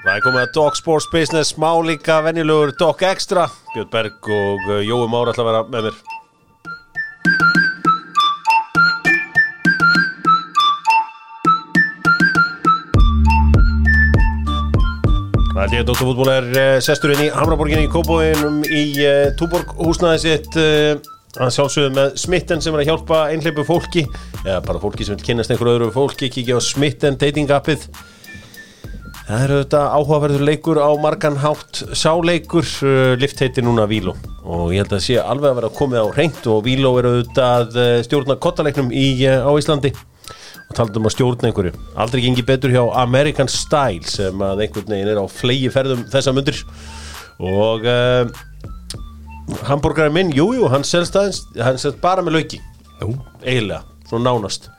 Það er komið að Dog Sports Business, smá líka venjulegur Dog Extra Björn Berg og uh, Jói Mára ætla að vera með mér Það er því að Dr. Fútból er uh, sesturinn í Hamraborginni í Kópóinum í uh, Túborg húsnaði sitt hann sjálfsögðu með Smitten sem er að hjálpa einhleipu fólki eða bara fólki sem vil kynast einhverju öðru fólki kikið á Smitten dating appið Það eru þetta áhugaverður leikur á margan hátt. Sáleikur, uh, lift heitir núna Víló og ég held að sé alveg að vera komið á reynd og Víló eru auðvitað uh, stjórna kottaleiknum í, uh, á Íslandi. Og talaðum að stjórna einhverju. Aldrei gengi betur hjá American Style sem að einhvern veginn er á flegi ferðum þessa mundur og uh, hambúrgarinn minn, jújú, jú, hann selst aðeins, hann selst bara með lauki, eiginlega, svona nánast.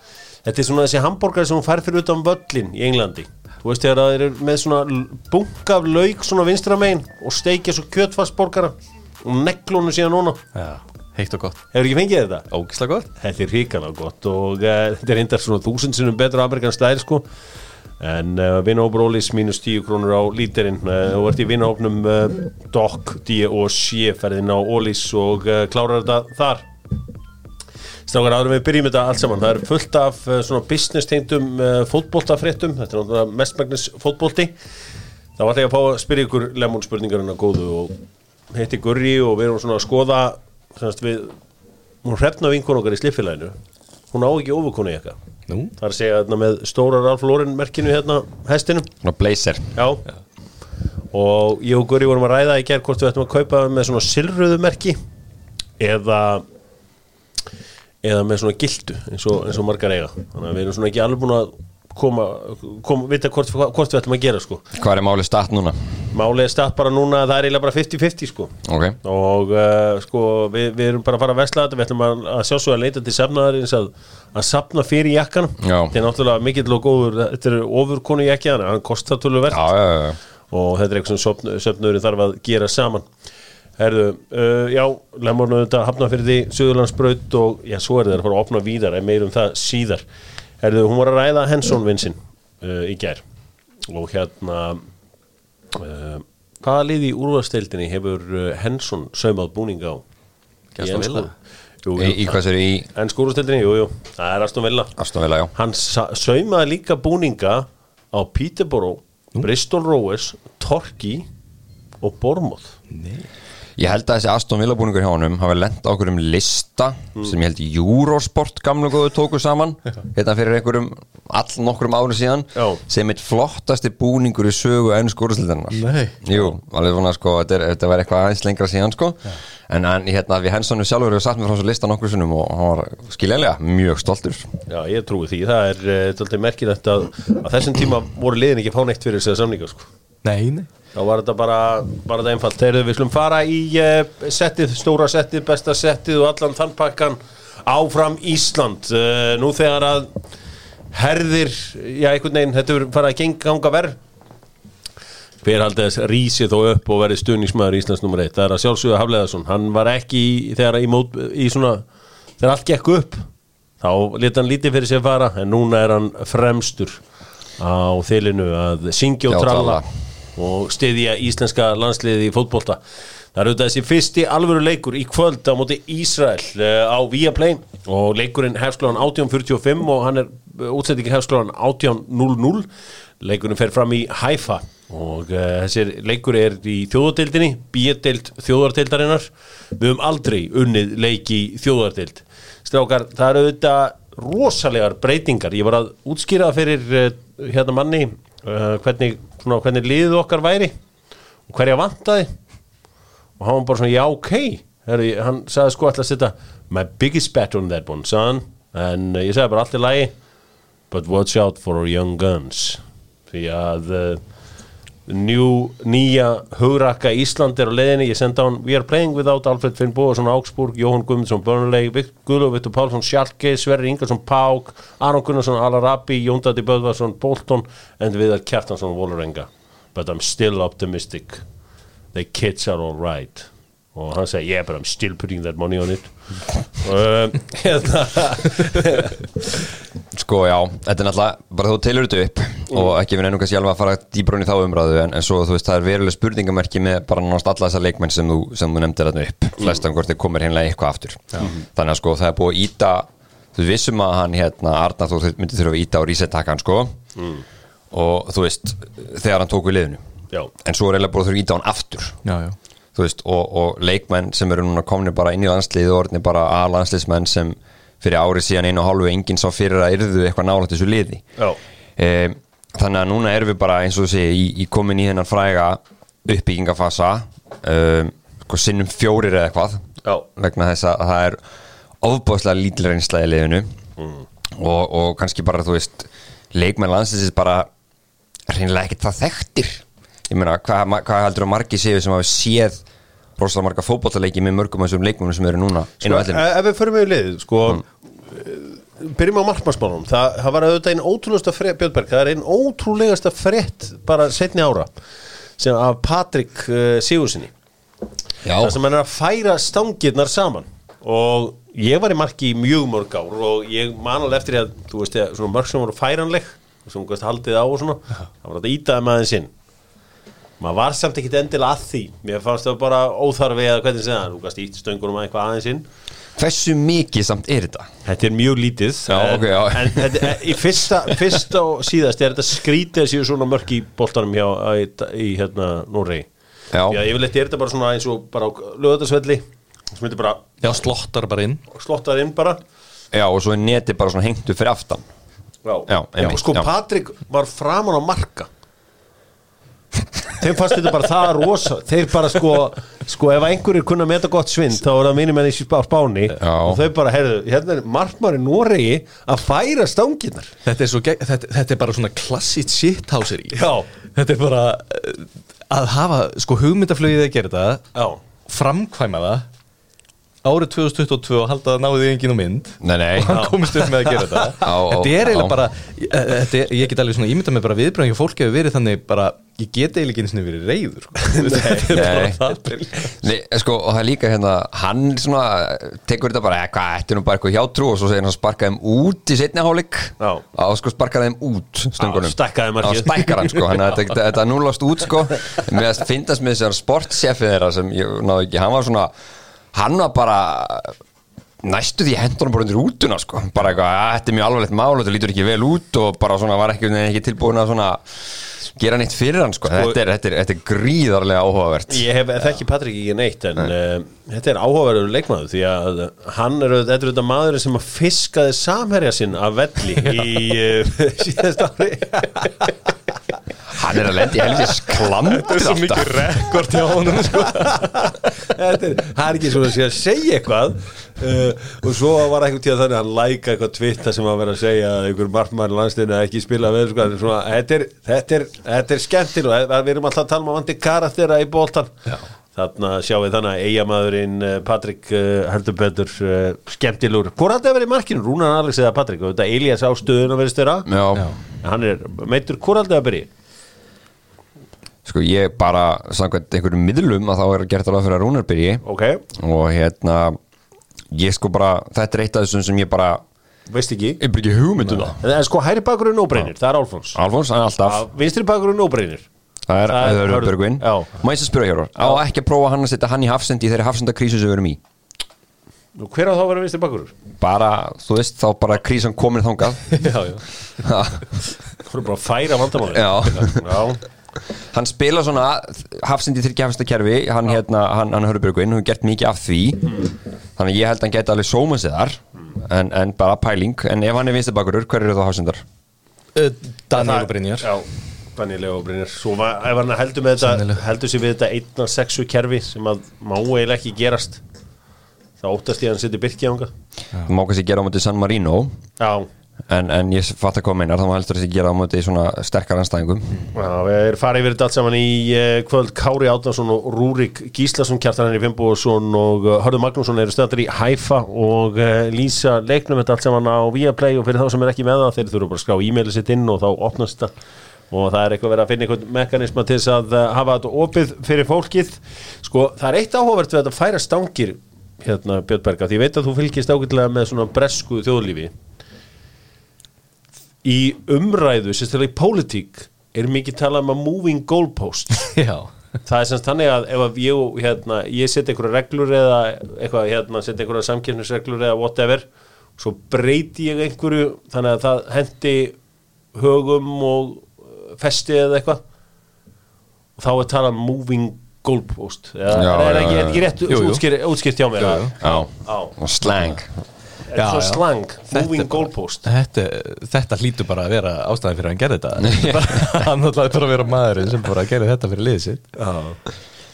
Þetta er svona þessi hambúrgar sem hún fær fyrir utan völlin í Englandi Þú veist þegar það er með svona bunga af lauk svona vinstra megin og steikja svo kjötfastborgara og neglónu síðan núna. Já, heitt og gott. Hefur ekki fengið þetta? Ógislega gott. Þetta er hrikalega gott og uh, þetta er hindar svona þúsundsinnum betra Amerikan stæl sko. En uh, vinnahópur Ólís mínus 10 krónur á lítirinn uh, og ert í vinnahópnum uh, DOC, D og C ferðin á Ólís og klárar þetta þar Strákar áður við byrjum þetta allt saman það er fullt af uh, svona business tengdum uh, fótboltafréttum, þetta er náttúrulega mestmagnis fótbolti. Þá ætla ég að fá að spyrja ykkur lemon spurningarinn að góðu og heiti Gurri og við erum svona að skoða semast við hún hrefna vinkun okkar í sliffilaginu hún á ekki ofurkonu í eitthvað Nú? Það er að segja hérna með stóra Ralf Lauren merkinu hérna hestinum Ná blazer. Já. Og ég og Guri vorum að ræða í gerð hvort við ættum að kaupa með svona silruðu merki eða eða með svona gildu eins og, eins og margar eiga. Þannig að við erum svona ekki alveg búin að koma, koma vita hvort, hvort við ættum að gera sko. Hvað er málið statt núna? málið statt bara núna það er eiginlega bara 50-50 sko. Ok. Og uh, sko við, við erum bara að fara að vesla þetta við ætlum að, að sjálfsögja að leita til safnaðarins að, að safna fyrir jakkan þetta er náttúrulega mikill og góður þetta er ofurkonu jakki hann kostar já, já og þetta er eitthvað sem söfn, söfnurinn þarf að gera saman Herðu, uh, já, lemurnu þetta hafna fyrir því Suðurlandsbraut og já, svo er það að fara að opna víðar en meir um það síðar. Herðu, hún var að ræða Henson vinsinn uh, í gær. Og hérna uh, hvaða lið í úrvasteildinni hefur uh, Henson saumað búning á? Aston Villa? Jú, jú, í hvað sér í en skúrvasteildinni, jú, jú, það er Aston Villa. Aston Villa, já. Hann sa- saumaði líka búninga á Peterborough, Bristol Rovers Torquay og Bournemouth Ég held að þessi Aston Villa búningur hjá honum hafi lent á okkurum lista sem ég held Eurosport gamlu góðu tóku saman. Hérna fyrir einhverjum all nokkrum árum síðan Já. sem eitt flottasti búningur í sögu skóruðstildarinnar Nei. Jú, alveg svona sko, þetta, var eitthvað aðeins lengra síðan sko. En hann, hérna, við Hensonu sjálfur hefur satt mér frá þessu lista nokkur sinnum og hann var skiljanlega mjög stoltur. Já, ég trúi því, það er uh, merkilegt að á þessum tíma voru liðin ekki að fá neitt fyrir þess að samninga sko. Nei, nei. Þá var þetta bara, bara þetta einfalt. Þegar við slum fara í uh, settið, stóra settið, besta settið og allan þann pakkan áfram Ísland. Uh, nú þegar að herðir, já einhvern veginn þetta er fara að geng- ganga verð hver haldið þess rísi þó upp og verið stuðningsmæður Íslands nummer 1 það er að sjálfsögða Hafleðarsson, hann var ekki í, þegar í mót, í svona þegar allt gekk upp þá leta hann lítið fyrir sig að fara en núna er hann fremstur á þylinu að syngja og tralla. Og styðja íslenska landsliði í fótbolta. Það er auðvitað þessi fyrsti alvöru leikur í kvöld á móti Ísrael uh, á Viaplay. Og leikurinn hefsklóðan 18.45 og hann er útsettingin hefsklóðan 18.00 leikurinn fer fram í Haifa og uh, þessir leikur er í þjóðardildinni, bíeddild þjóðartildarinnar við höfum aldrei unnið leik í þjóðardild strákar, það eru auðvitað rosalegar breytingar. Ég var að útskýra fyrir uh, hérna manni uh, hvernig, svona, hvernig liðið okkar væri og hverja vantaði. Og hann var bara svona, já, ok. Herri, hann sagði sko alltaf að setja my biggest bet on that one, son. En uh, ég sagði bara allt í lagi but watch out for young guns. Því að uh, njú, nýja hugrakka Ísland er á leiðinni, ég senda hann we are playing without Alfred Finn Bóðarsson Augsburg, Jóhann Guðmundsson Börnulegi, Guðlúf Vittur Pálsson Sjalke, Sverri Ingarsson Pák Aron Gunnarsson Alarabi, Jóndati Böðvarsson Bolton and Viðar Kjartansson Vólarenga but I'm still optimistic. The kids are all right. Og hann segi, yeah but I'm still putting that money on it og hérna. Sko já, þetta er náttúrulega bara þú telur þetta upp og ekki við nefnum kannski alveg að fara dýbrún í þá umræðu en, en svo þú veist það er veruleg spurningamerki með bara náttúrulega alla þessar leikmenn sem þú, sem þú nefndir þarna upp. Flestan hvort þeir komir hinnlega eitthvað aftur. Þannig að sko það er búið að íta þú vissum að hann hérna Arnar þú myndi þurfa að íta á reset-takkan sko. Og þú veist þegar hann tók við liðinu. Já. en svo er eiginlega búið að þurfa að íta á hann aftur. Já, já veist, og, og leikmenn sem eru núna komni bara inn í landslið og orðni bara að landsliðsmenn sem fyrir árið síðan einu og hálfu enginn sá fyrir að yrðu eitthvað nálægt þessu liði Já. e, þannig að núna erum við bara eins og segir í, í komin í hennan fræga uppbyggingafasa um, sko, sinnum fjórir eða eitthvað Já. vegna þess að það er ofbóðslega lítil reynsla í liðinu og, og kannski bara þú veist leikmenn landsliðsins bara reynilega ekkert það þekktir ég meina, hvað, hvað heldur að margi séu sem hafi séð rosalega marga fótbollaleiki með mörgum af þessum leikmennum sem eru núna Sko, ef við förum við lið sko, byrjum á markmannsmálum það, það var auðvitað einn ótrúlegasta frétt Björnberg, það er einn ótrúlegasta frétt bara setni ára sem af Patrik uh, Sigursinni Já, það sem hann er að færa stangirnar saman. Og ég var í marki í mjög mörg ár og ég man alveg eftir að þú veist, að svona mörg sem voru færanleg sem haldið á og svona það var þetta ítaði með aðeins inn maður var samt ekkit endilega að því. Mér fannst það bara óþarfi eða hvernig segja það, þú gast ítt stöngunum að eitthvað aðeins inn. Hversu mikið samt er þetta? Þetta er mjög lítið Já, en, ok, já. en þetta, í fyrsta, fyrsta og síðast er þetta skrítið að séu svona mörk í boltanum hjá í, í hérna Noregi. Já, Já, yfirleitt er þetta bara svona eins og bara á sem bara Já, slottar bara inn. Slottar inn bara. Já, og svo er neti bara svona hengtu fyrir aftan. Já, Já, einmitt, sko já. Patrik var framan á marka Þeim fannst þetta bara það rosa Þeir bara sko, sko ef einhverjir kunna meta gott svind þá er það mínum enn í spá- spáni Já. og þau bara, heyrðu, hérna er markmaður í Noregi að færa stanginnar Þetta er, svo, gegn- þetta, þetta er bara svona klassít shithouser í Já. Þetta er bara eh, að hafa sko hugmyndaflögið að gera þetta Já, framkvæma það árið 2022 og halda að því enginn á mynd Nei, nei. og hann komist upp með að gera þetta Já, já, þetta er eiginlega bara eh, þetta er, ég get alveg svona ímynda með bara viðbröðing og fólk hefur verið þannig bara ég get eiginlega ekki einu sinni verið reyður sko. Nei. sko, og það er líka hérna hann svona, tekur þetta bara eitthvað, þetta er nú bara eitthvað hjátrú og svo segir hann að sparka þeim út í setni hálfleik Já. og sko sparka þeim út stöngunum. Já, stækkar hann sko, hann þetta, þetta, þetta núlast út sko með að finnast með þessar sportsefið þeirra sem ég náðu ekki, hann var svona hann var bara næstu því hendunum bara undir útuna sko. Bara eitthvað, að þetta er mjög alvarlegt mál þetta lítur ekki vel út og bara svona var ekki, ekki tilbúin að svona gera neitt fyrir hann sko, Þetta, er, þetta, er, þetta er gríðarlega áhugavert. Ég hef þekki Patrik ekki neitt en uh, þetta er áhugaverður leikmaður því að hann er, þetta maður sem að fiskaði samherja sinn af velli í uh, síðast ári Hann er að lendi helvis klandur þetta er svo mikið rekord hjá honum sko. Það er ekki svo að segja, eitthvað. Uh, og svo var eitthvað tíða þannig að hann læka eitthvað tvitta sem að vera að segja að einhver markmann landstinni að ekki spila með sko, svona, þetta, er, þetta, er, þetta er skemmtil og við erum alltaf að tala um að vandi karaktera í bóltan þarna sjáum við þannig að eigamæðurinn uh, Patrik uh, heldur betur uh, skemmtilur Hvor haldið að vera í markinu? Rúnan Alex eða Patrik? Og þetta Elias á stöðun að vera. Störa Hann er meitur, hvor haldið að byrja? Sko ég bara samkvæmt einhverjum miðlum að þá er gert alveg fyrir að Rúnar byrji. Ok, og hérna ég sko bara, þetta er eitt af þessum sem ég bara veist ekki. Ég byrja ekki hugmyndu það. En sko hæri bakurinn óbreinir, það er Alfons. Alfons, hann er alltaf. Vinstri bakurinn óbreinir Það er Það er Öður Hörður. Björgvin. Já. Má ég svo spyrja hér Á ekki að prófa hann að setja hann í hafsendi í þeirri hafsendakrísu sem við erum í? Nú, Hver á þá að vera vinstri bakurur? Bara, þú veist, þá bara krísan komin þangað. Já, já. Það er bara að færa vandamáli Já. Já. Hann spila svona hafsendi þyrkja hafsendakerfi Hann hérna, hann, hann Hörður Björgvin Hún gert mikið af því. Þannig að ég held að hann geti alveg sóma sig þar en, en bara pæling. En ef hann er vinstri bakurur, hver eru þá hafsendar? Eh, Daniel og Brynjar Já, Daniel og Brynjar Svo var, ef hann heldur með þetta heldur sér við þetta 1-6 kerfi sem að má eiginlega ekki gerast þá óttast ég að hann setja byrki ánga Það má kannski gera á móti San Marino. Já, En, en ég fatt að hvað meinar, þá má heldur þessi gera á móti svona sterkar anstæðingum Já, við erum farið yfir þetta allt saman í uh, kvöld. Kári Átnarsson og Rúrik Gíslason kjartan henni Fimboðsson og uh, Hörður Magnússon eru stöðar í Hæfa og uh, lýsa leiknum þetta allt saman á Viaplay og fyrir þá sem er ekki með það þeir þurfa bara að skrá e-mailið sitt inn og þá opnast þetta. Og það er eitthvað verið að finna einhvern mekanisma til þess að hafa þetta opið fyrir fólkið. Sko, það er eitt áhugavert við að færa stangir hérna Björn Berga, því ég veit að þú fylgist ágætlega með svona bresku þjóðlífi í umræðu, sérstaklega í pólitík er mikið talað um að moving goalposts. Já, það er semst þannig að ef að ég, hérna, ég setja einhverja reglur eða eitthvað, hérna, setja einhverja samkjöfnisreglur eða whatever, svo breyti ég einhverju, þannig að það hendi högum og uh, festi eða eitthvað. Og þá er talað um moving goalpost. Eða Já, er, er ekki, er rétt útskýrt, hjá mér? Jú, að- slang er svo slang, Þetta moving goalpost. Þetta, þetta hlýtur bara að vera ástæðan fyrir að hann gerði þetta. Hann ætlaði bara að vera maðurinn sem bara gerði þetta fyrir liðið sitt.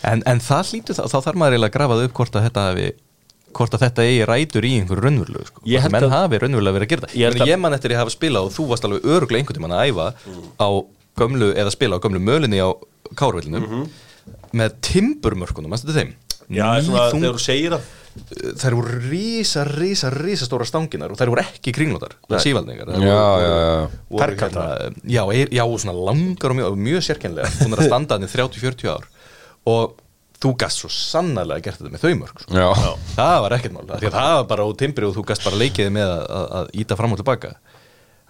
En, en það hlýtur þá, þá þarf maður eiginlega að grafa það upp hvort að þetta hafi hvort að þetta eigi rætur í einhverju raunverulegu sko. Ég menn að- hafi verið að gera Ég held þetta að- ég man eftir ég hafa spilað og þú varst alveg öruglega einhvern tímann að æfa á gömlu eða spila á gömlu mölinni á kárvillinum með timburmörkunum, mannstu þeim? Já, þegar þú segir það þær voru rísa, rísa, rísa stóra stanginar og þær voru ekki kringlótar sífaldningar Já, já, já. voru, Perkantar. hérna, já, er, já, svona langar og mjög, mjög sérkennlega hún er að standa þannig 30-40 ár og þú gast svo sannarlega gert þetta með þau mörg sko. Það var ekkert mál, það var bara á timbri og þú gast bara leikið með að, að, að íta fram og tilbaka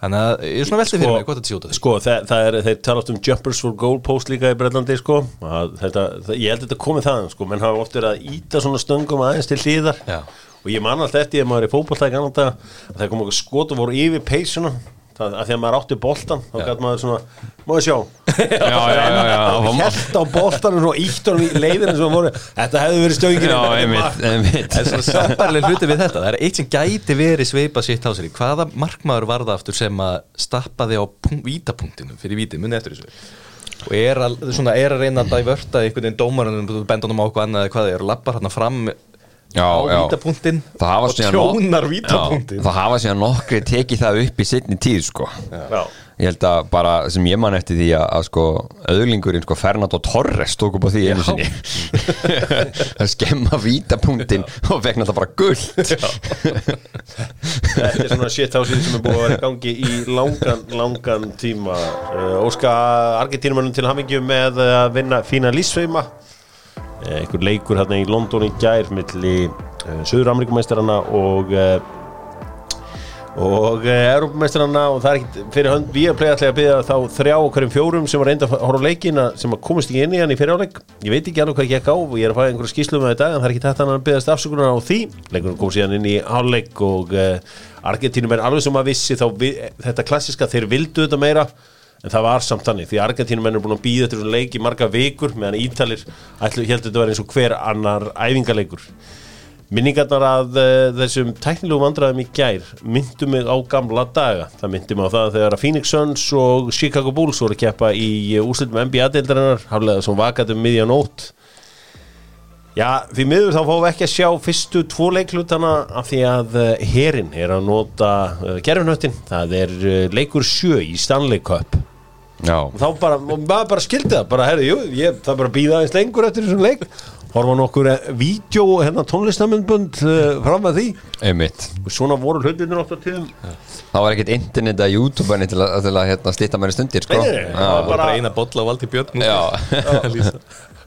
þannig að ég er svona veltið fyrir mig hvort þetta sé út af því. sko, það, það er, þeir talast um jumpers for goalpost líka í Brellandi, sko. Að þetta, það, ég held að þetta komið þaðan, sko. Menn hafa oft verið að íta svona stöngum aðeins til hlýðar og ég man alltaf eftir að maður í fótboltæk annan dag að það kom okkur skot og voru yfir peysuna það, að því að maður átti boltan þá gæti maður svona, maður sjá? Já, já, já, já. held á boltanum og ítt honum í leiðinu sem voru, þetta hefði verið stöngin Já, einmitt, einmitt. En svona sambarlega hluti við þetta Það er eitt sem gæti verið sveipa sitt á sér Hvaða markmaður var það aftur sem að stappaði á punk- vítapunktinu fyrir vítið, munið eftir þessu. Og er að, svona, er að reyna að dævörta einhvern veginn dómarunum, bendunum á okkur annað eða hvað er og lappar hann fram Já, á vítapunktin og tjónar vítapunktin Það hafa síðan nokkri tekið það upp í setni tíð sko. Já. Ég held að bara sem ég man eftir því að, að sko, öðlingurinn sko, Fernando Torres tók upp á því einu sinni. Að skemma vítapunktin og vegna það bara gullt Þetta er svona shit house sem er búið að vera í gangi í langan, langan tíma. Uh, Óska Argentínumannum til hamingju með að vinna fína lífsveima. uh, einhver leikur hérna í London í gær milli uh, Suður Amerikumæstarana og uh, og Europamæstarana og það er ekkit fyrir hönd við að playa allega að byggja þá þrjá hverjum fjórum sem var reynda að horfa á leikina sem að komast ekki inn í hann í fyriráleik. Ég veit ekki alveg hvað ég gekk á og ég er að fæða einhverja skýslu með þetta en það er ekki tætt hann að byggast afsökunar á því. Leikurinn kom síðan inn í hálfleik og uh, Argentínum er alveg sem að vissi þá við, þetta klassiska þeir vildu þetta meira en það var samt þannig því Argentínum er búin að býða eftir svona leik í marga vikur meðan Ítalir ætlu heldur þetta var eins og hver annar æfingaleikur Minningarnar að uh, þessum tæknilegu vandræðum í gær myndu mig á gamla daga. Það myndi mig á það þegar að Phoenix Suns og Chicago Bulls voru að keppa í uh, úrslitum NBA-deildarinnar, haflega sem vakað um miðja nótt. Já, því miður þá fáum við ekki að sjá fyrstu tvo leiklutana af því að uh, herin er að nota gerfinhöttin. Það er leikur sjö í Stanley Cup. Já, Og þá bara, og maður bara skildi það, bara herri, jú, ég, það bara að býða aðeins lengur eftir þessum leik. Horfa nokkur uh, vídeo og hérna tónlistamindbund uh, fram að því. einmitt Og svona voru hlutinir oft á tíðum. Það var ekkert internet að YouTube-ani til að, til að hérna, stýtta mér stundir sko. Nei, nei, nei, það var bara, eina bolla á valdi björn Já.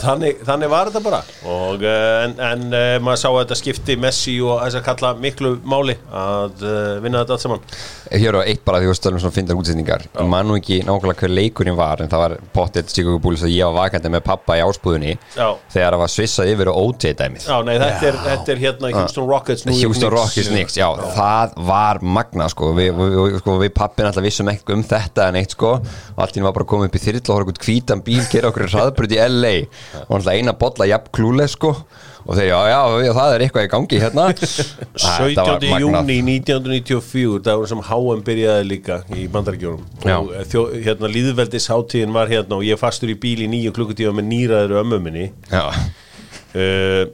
Þannig, þannig var þetta bara. Og, uh, en en uh, maður sá að þetta skipti Messi og þess að kalla miklu máli að uh, vinna þetta allt saman. Hér á eitt bara því að stöðum svona fyndar útsetningar Ég man nú ekki nákvæmlega hver leikurinn var en það var pottet Chicago Bulls að ég var vakandi með pappa í áspúðunni Já. þegar það var svissað yfir og OJ-dæmið Já, nei, þetta er, þetta er hérna Houston Rockets. Houston. Rockets Knicks, já, það var magna sko, við, við, sko, við pappin alltaf vissum ekki um þetta en eitt sko og allt í og og alltaf eina bolla jafn klúle sko og þeir, já, já, já, það er eitthvað í gangi hérna Þetta var 17. magnað. júni 1994 dagur sem HM byrjaði líka í bandaríkjónum Já. og eh, þjó, hérna líðveldis hátíðin var hérna og ég fastur í bíl í nýju klukkutíma með nýraður ömmu minni Já, uh,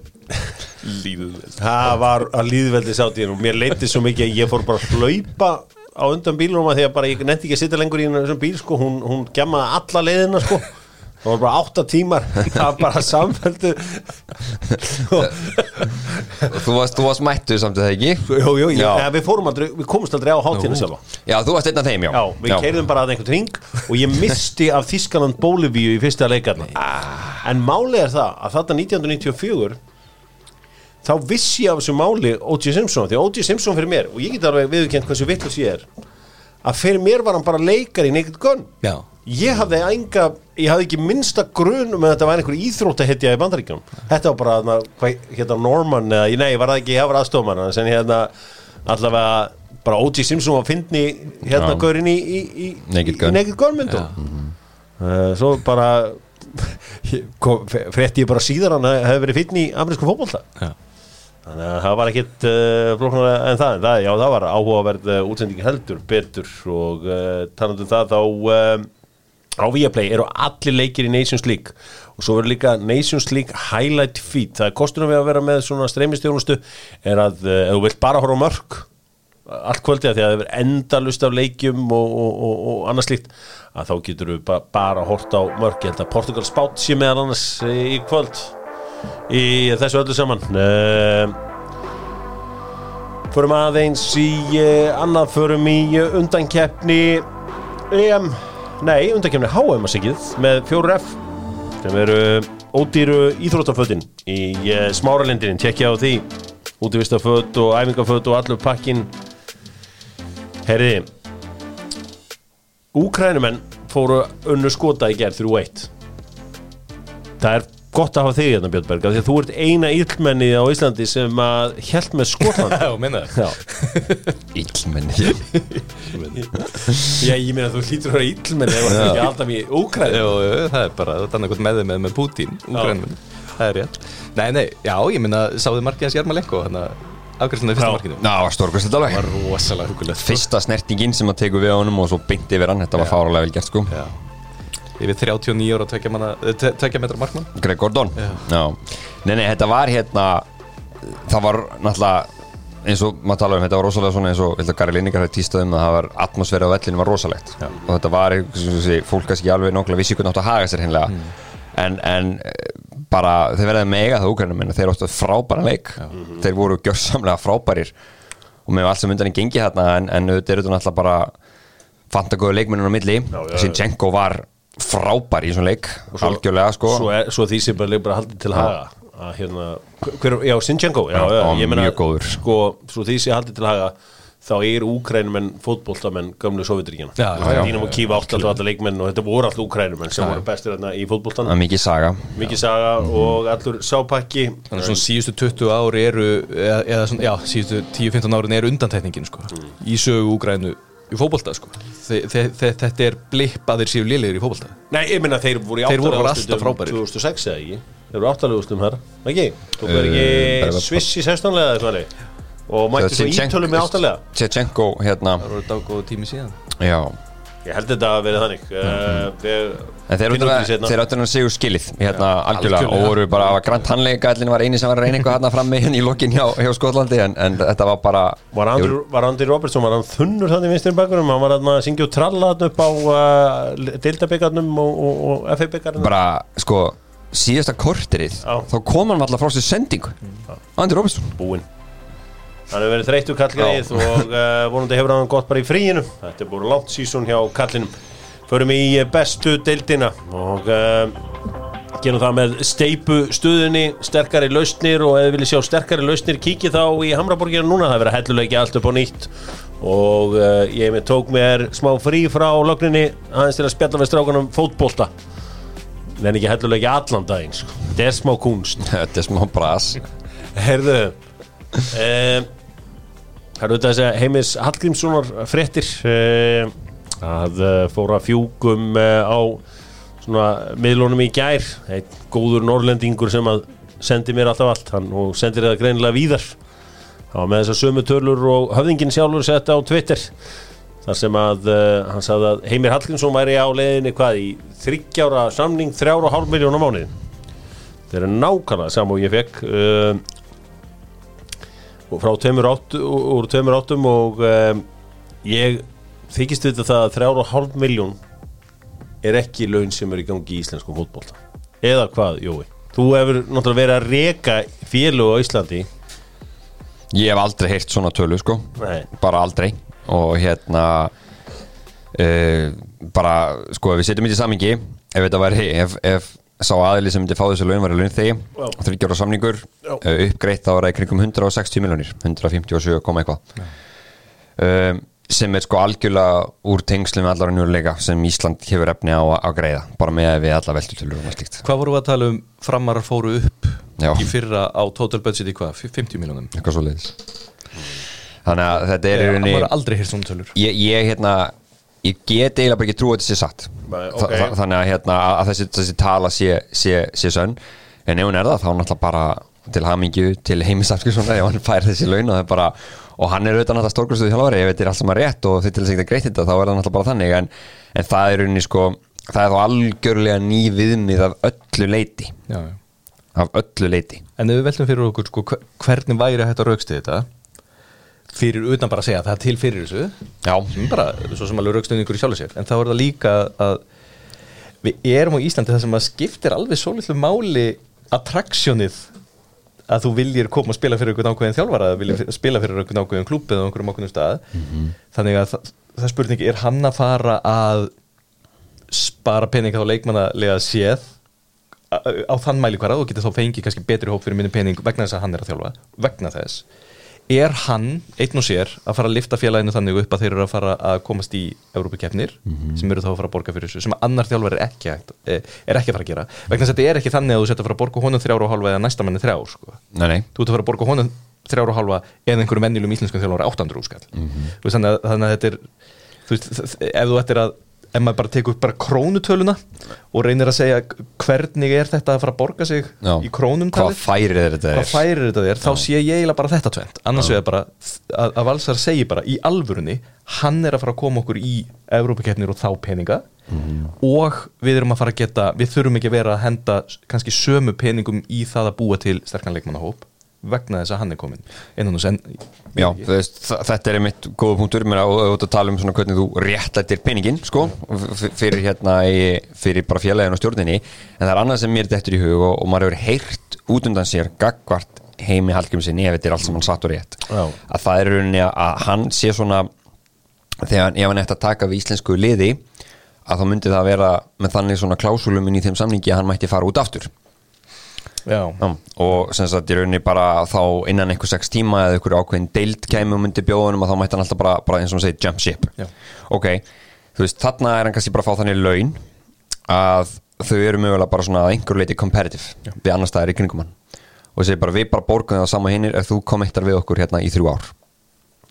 líðveldis það var að líðveldis hátíðin og mér leiti svo mikið að ég fór bara að hlaupa á undan bílunum að því að bara ég netti ekki að sitja lengur í þessum bíl sko, hún, hún gemmaði alla leiðina sko það var bara átta tímar. Það var bara samfældu þú varst, þú varst mættu samt að það ekki? Jú, jú, Já. ja, við fórum aldrei, við komumst aldrei á hátíðina sjálfa. Já, þú varst einn af þeim, já. Já, við keirðum bara að einhvern ring og ég misti af Þískaland Bólivíu í fyrsta leikarni en máli er það að þetta 1994 þá vissi ég af þessu máli O.J. Simpson því O.J. Simpson fyrir mér og ég get alveg viðurkent hversu vittlust ég er að fyrir mér var hann bara leikar í Naked Gun Já. ég hafði enga ég hafði ekki minnsta grun um að þetta var einhver íþróttahetja í bandaríkjum þetta var bara þarna, hvað, hérna Norman eða, nei, var það ekki, ég var aðstofman en hérna allavega bara O.J. Simpson var fyndni hérna Já. gaurinn í, í, í, Naked í, Gun. Naked Gun myndum uh, svo bara frétti ég bara síðan hann hefði verið fyndni í amerísku fótbolta Já. Þannig að það var ekkit uh, flóknara en það, það, já það var áhugaverð uh, útsendingi heldur, betur. Og uh, talandi um það um, á Viaplay eru allir leikir í Nations League. Og svo verður líka Nations League Highlight Feed, það er kostunum við að vera með svona streymistjónustu er að ef þú vilt bara horfa á mörg allt kvöldið að því að það er endalust af leikjum og, og, og, og annað slíkt að þá getur við ba bara hort á mörg, ég held að Portugal spátt sé meðal annars í kvöld í þessu öllu saman. Uh, Förum aðeins í uh, annað, förum í uh, undankeppni EM, nei, undankeppni HM að sigið með 4F sem eru ódýru íþróttafötin í uh, smáralindinin, tekja á því. Útivistaföt og æfingaföt og allur pakkin Herriði Úkrænumenn fóru unnu skota í gerð 3-1 Það er gott að hafa þig hérna Björn Berg af því að þú ert eina íllmennið á Íslandi sem að hjælt með Skotland Já, minna Já, Illmenni Já ég meina þú hlýtur að vera íllmenni ef það er ekki alltaf í Úkrænu Jú, jú, það er bara, það er annað með með, með Putin Úgrænum, það er rétt. Nei, nei, já, ég minna, sáðu markið hans Jarmalenko Þannig að afgræstunni fyrsta Já. markinu. Ná, stórkvæmst alveg. Var rosalega hugulegt Fyrsta snertingin sem að teku við á honum og svo beinti yfir hann, þetta var fáralega vel gert sko. Já Yfir 39 ára manna, eh, metra markmann. Greg Gordon? Já. Nei, nei, þetta var hérna Það var náttúrulega eins og maður tala um, þetta var rosalega svona eins og vilja Gary Lineker hefði tístað um að það var atmosfæri á vellinu var rosalegt. Já. og þetta var, fólk kannski alveg nokkla vissi hvernig átt að haga sér hinnlega en, en eh, bara þeir verðið mega það úgrænum en þeir áttu frábæra leik. Þeir voru gjörsamlega frábærir. Og með allt sem undan í gengi hérna en, en auðvitað er þetta náttúrulega bara fantagóðu leikmennun á milli. Já, já. Sinchenko var frábær í svona leik algjörlega sko. Svo, er, svo því sem bara, bara haldið til haga að hérna, hver, já, Sinchenko já, Já, já, góður. sko, svo því sem haldið til haga þá er úkrænumenn fótboltamenn gömlu já. Dínum og Kífa átt alltaf allir leikmenn og þetta voru alltaf úkrænumenn sem voru bestir þarna í er mikið saga. Mikið saga og allur sápakki Þannig að svona síðustu 20 ári eru eða, eða svona, já, síðustu 10-15 árin eru undantekningin sko, í sögu úgrænu í fótbolta sko. þe þe þe þetta er blipp að þeir séu liðlegir í fótbolta. Nei, ég meina þeir voru í Þeir voru bara áttalega alltaf frábærir. 2006 eða ekki? Þeir voru áttalega úrstum þar, ekki? Þú verður Eh, ekki Sviss í 16 lega eða hvað Og mætti svo ítölum með áttalega Tjechenko hérna. Það voru dágóðu tími síðan. Já Ég held þetta að vera þannig. Þeir, En þeir finnum áttu út í seinna. að- þeir áttu að segja skilið hérna algjörlega. og voru bara að grant handleika allir var eini sem var að reyna eitthvað hérna fram með hérna í lokin hjá, hjá Skotlandi en, en þetta var bara Var Andri, var Andri Robertson, var hann þunnur þannig í vinstri bakgrunum, hann var að syngja og tralla upp á uh, deildabyggarnum og, og, og FA-byggarnum bara sko síðasta korterið þá kom hann alltaf frá sér sendingu. Andy Robertson. Búinn Hann hefur verið þreyttur kallgreið og uh, vonandi hefur hann gott bara í fríinu. Þetta er búin langt sísón hjá kallinum. Förum í eh, bestu deildina og uh, gerum það með steipu stuðinni, sterkari lausnir og ef þið viljið sjá sterkari lausnir kíkið þá í Hamraborgina núna, það er verið að helluleiki allt upp á nýtt. Og uh, ég með tók mér smá frí frá lögninni aðeins til að spjalla við strákunum fótbolta. En ekki helluleiki allan daginn sko. þetta er smá kunst þetta er smá bras Herðu um, Það eru þetta þessi heimis Hallgrímssonar fréttir um, að uh, fóra fjúkum uh, á svona miðlunum í gær. Einn góður norrlendingur sem að sendi mér alltaf allt. Hann, og sendir það greinilega víðar. Var með þessar sömu tölur og höfðingin sjálfur setta á Twitter þar sem að uh, hann sagði að Heimir Hallgrímsson væri á leiðinni hvað í þryggjára samning þrjára og hálf miljón á mánuði. Þeir eru nákvæmlega saman og ég fekk uh, og frá tveimur átt, úr tveimur áttum og um, ég þykist þetta það að þrjára og hálf miljón er ekki laun sem er í gangi í íslenskum fótbolta eða hvað, Jói? Þú hefur náttúrulega verið að reka félög á Íslandi ég hef aldrei heyrt svona tölu sko Nei. bara aldrei og hérna uh, bara sko ef við setjum þetta í samingi ef þetta væri ef, ef sá aðili sem myndi fá þessu laun var laun þig Já. þryggjára samningur uh, uppgreitt það í kringum 160 miljonir 157 koma eitthvað. Um, sem er sko algjörlega úr tengslum með allar njúrleika sem Ísland hefur efni á að greiða bara með að við alla veltutölur og slíkt. Hvað voru að tala um? Framarar fóru upp Já. í fyrra á total budget í hvað? 50 miljónum eitthvað svo leiðis þannig að þetta er í Það rauninni voru aldrei hér svona tölur. Ég, ég hérna ég get eiginlega bara ekki trú að þetta sé satt. Nei, Þa- ok. þa- þannig að, hérna, að þessi, þessi tala sé, sé, sé sönn. En ef hún er það þá náttúrulega bara til hamingju til heimis Afskjörssonar ef hann fær þessi laun og, það er bara, og hann er auðvitað náttúrulega stórkvæmstuði þjálfari ef þetta er allt saman rétt og þetta er þess að greitt þetta þá er það náttúrulega bara þannig. En, en það er unni sko það er þá algjörlega ný viðmið af öllu leiti já, já. af öllu leiti En ef við veltum fyrir okkur sko, hver- hvernig væri hægt að raukstu þetta fyrir utan bara að segja að það er til fyrir þessu. Já, sem bara, svo sem alveg raukstuðningur í sjálfu sér. En þá er það líka að við erum á Íslandi það sem að skiptir alveg svo litlu máli attraksjónið að þú viljir koma og spila fyrir einhvern ákveðin þjálfara eða viljir spila fyrir einhvern ákveðin klúb eða einhverjum ákveðin stað. Þannig að það, það er spurning er hann að fara að spara pening á leikmannalega séð á, á þann mæli hvar að þú getur þá fengið kannski betri hóp fyrir minni pening vegna þess að hann er að þjálfa vegna þess er hann einn og sér að fara að lifta félaginu þannig upp að þeir eru að fara að komast í Európa-keppnir sem eru þá að fara að borga fyrir þessu sem annar þjálfar er ekki, hægt, eh, er ekki að fara að gera vegna þess að þetta er ekki þannig að þú setja að fara að borga honum þrjára og hálfa eða næsta manni þrjár sko. nei, nei þú ert að fara að borga honum þrjára og hálfa eða einhverjum venjulegum íslenskum þjálfar 800 úrskall mm -hmm. þannig, að, þannig að þetta er þú veist, ef þú ættir að ef maður bara tekur upp bara krónutöluna og reynir að segja hvernig er þetta að fara að borga sig Já. í krónum hvað færir þetta er. færir þetta þér, þá sé ég eiginlega bara þetta tvent annars vegar bara að, að Valsar segi bara í alvörunni, hann er að fara að koma okkur í Evrópakeppnir og þá peninga og við erum að fara að geta við þurfum ekki að vera að henda kannski sömu peningum í það að búa til sterkan leikmannahóp vegna þess að hann er komin innan þess en Já, veist, þetta er einmitt góða punktur. Mér og ert að tala um svona hvernig þú réttlættir peningin, sko, fyrir hérna í, fyrir bara félagin og stjórninni. En það er annað sem mér dettur í hug og, og maður hefur heyrt út undan sér gagvart heimi Hallgrímsinni ef þetta er allt saman satt og rétt Já. að það er rauninni að hann sé svona þegar ef hann ætti að taka við íslensku liði að þá myndi það vera með þannig svona klásulumin í þeim samningi að hann mætti fara út aftur já, og sem sagt í rauninni bara þá innan einhver sex tíma eða einhver ákveðin deild og myndi bjóðunum og þá mætti hann alltaf bara, bara eins og hann segir jump ship. Já. ok, þú veist, þarna er hann kannski bara að fá þannig laun að þau eru mögulega bara svona að einhver leiti competitive Já. við annar staðar í kringum hann. Og segir bara við bara borgum það sama hinnir ef þú kommentar við okkur hérna í þrjú ár.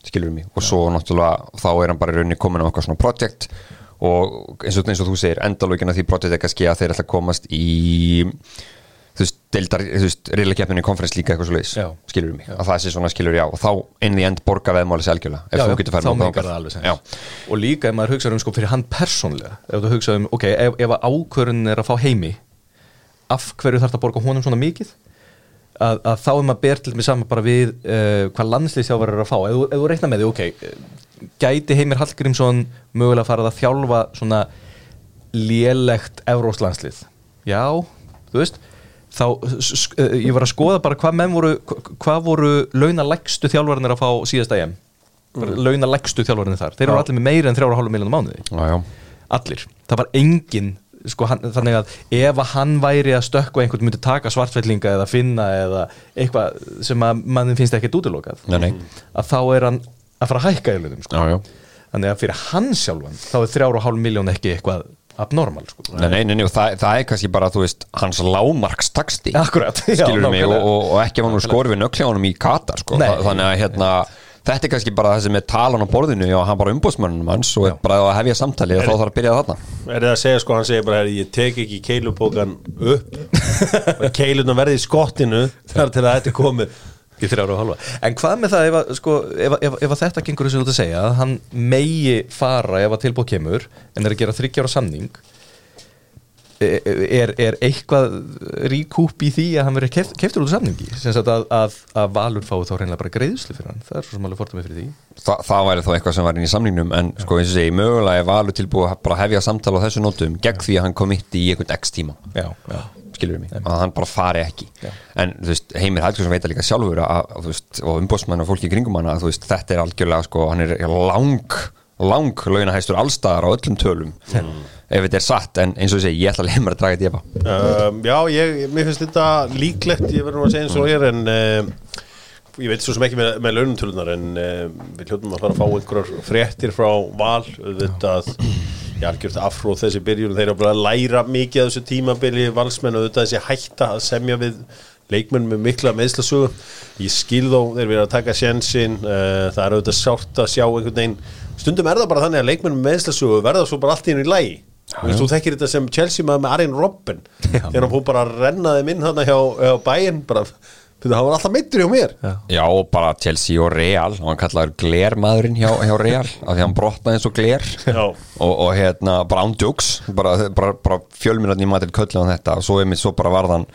Skilur mig, og svo náttúrulega þá er hann bara í rauninni komin á okkar svona project og eins og, eins og þú segir endalókina því project er kannski að þeir ætla að komast í þú veist, deildar, þú veist, riðlakeppninni konferens líka eitthvað svo leiðis, Já. skilur mig? Að það sé svona skilur já, og þá inn í end borga veðmáli selgjöla, ef já, þú já, getur fært þá meikar það alveg já, sens og líka ef maður hugsa um sko fyrir hann persónlega ef þú hugsa um, ok, ef, ef að ákvörun er að fá heimi af hverju þarf það að borga honum svona mikið? Að, að þá er maður ber til mig saman bara við uh, hvað landslýstjávar er að fá. Ef, ef þú reikna með því, ok gæti Heimir Hallgrímsson mögulega farið að þjálfa svona lélegt evróslandslið já, þú veist þá, eh, ég var að skoða bara hvað menn voru hvað voru launalegstu þjálfarinnar að fá síðasta EM mm. launalegstu þjálfarinnar þar, þeir eru allir með meira en 3,5 miljónum mánuði já, já. allir, það var engin sko, hann, þannig að ef að hann væri að stökkva einhvern myndi taka svartfellinga eða finna eða eitthvað sem að mannin finnst ekkert útilokað Nei, nei. að þá er hann að fara að hækka í launum sko. þannig að fyrir hann sjálfan þá er 3,5 miljón ekki eitthvað abnormal sko. Nei, nei, nei, það, það er kannski bara, veist, hans lámarkstaksti Akkurat, já, mig, og, og, og ekki var nú skorið við nökljáunum í Katar, sko, Nei. Þa- þannig að hérna, þetta er kannski bara það sem er talan á borðinu og hann bara umbóðsmönnum hans og er bara að hefja samtali og þá þarf að byrja þarna. Er það að segja sko, hann segir bara "Herri, ég tek ekki keilubókan upp. Keiluna verði í skottinu þar til að þetta er komið í þrjára og halva en hvað með það ef, að, sko, ef, ef, ef þetta gengur þessu út að segja hann megi fara ef að tilbúð kemur en er að gera þryggjára samning er, er eitthvað ríkúp í því að hann verið keft, keftur út af samningi? Sem sagt að, að, að Valur fái þá reynilega bara greiðslu fyrir hann. Það er svo sem alveg fórtum með fyrir því. Þa, það væri þá eitthvað sem var inn í samningnum en sko eins og segi, mögulega er Valur tilbúið að hefja samtala á þessu nótum gegn því að hann komitti í einhvern x tíma. Já, já, skilur mig, að hann bara fari ekki. Já. en þú veist, Heimir Hallgrímsson veit að líka sjálfur að, og umbóðsmann og fólki kringum hann að þetta er algjörlega sko, hann er lang, lang launahæstur allstaðar á öllum tölum ef þetta er satt, en eins og ég segi, ég ætla að leið mér að draga þetta efa. Um, Já, ég, mér finnst þetta líklegt ég verður nú að segja eins og hér en um, ég veit svo sem ekki með, með launumtölunar en uh, við hljóttum að fara að fá einhverjar fréttir frá val auðvitað, ég algjört afróð þessi byrjun þeir eru bara að læra mikið af þessu tímabili valsmenn og auðvitað þessi hætta að semja við leikmenn með mikla meðslasögu ég skil þó, þeir verið að taka sjensin uh, það er auðvitað sárt að sjá einhvern veginn, stundum er það bara þannig að leikmenn með meðslasögu verða svo bara allt í einu í lægi Þú þekkir þetta sem Chelsea maður með Arjen Robben. Þegar fór bara að renna þeim inn hann hjá, hjá bæinn bara, hann var alltaf meittur hjá mér. Já. Og bara Chelsea og Real og hann kallaður glermaðurinn hjá, hjá Real af því hann brotnaði eins og gler. Og, og hérna, bara ándjóks bara, bara, bara fjölmjörnarni í maður köllu á þetta. Og svo, svo bara varðan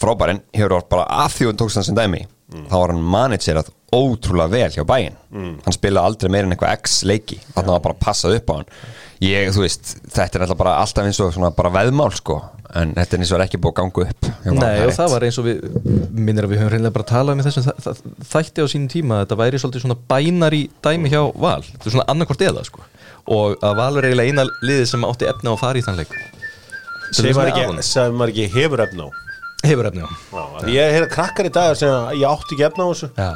frábærin, hefur orð bara af því hann tókst hann sem dæmi, þá var hann managerað ótrúlega vel hjá bæinn hann spilaði aldrei meir en eitthvað x leiki. Þarna var bara passað upp á hann. Ég, þú veist, þetta er alltaf bara alltaf eins og svona bara veðmál sko. En þetta er eins og er ekki búið að ganga upp Nei, og það var eins og við minnir að við höfum reynilega bara talað um í þessum þa- þa- þætti á sínum tíma að þetta væri svolítið svona bænar í dæmi hjá Val. Þetta er svona annarkvort eða sko. Og að Val er eiginlega eina liðið sem átti efni á að fara í þann leik. Sem ekki, sem maður ekki hefur efna á Hefur efni á ég heyr krakkar í dag að ég átti ekki efna á þessu. Já,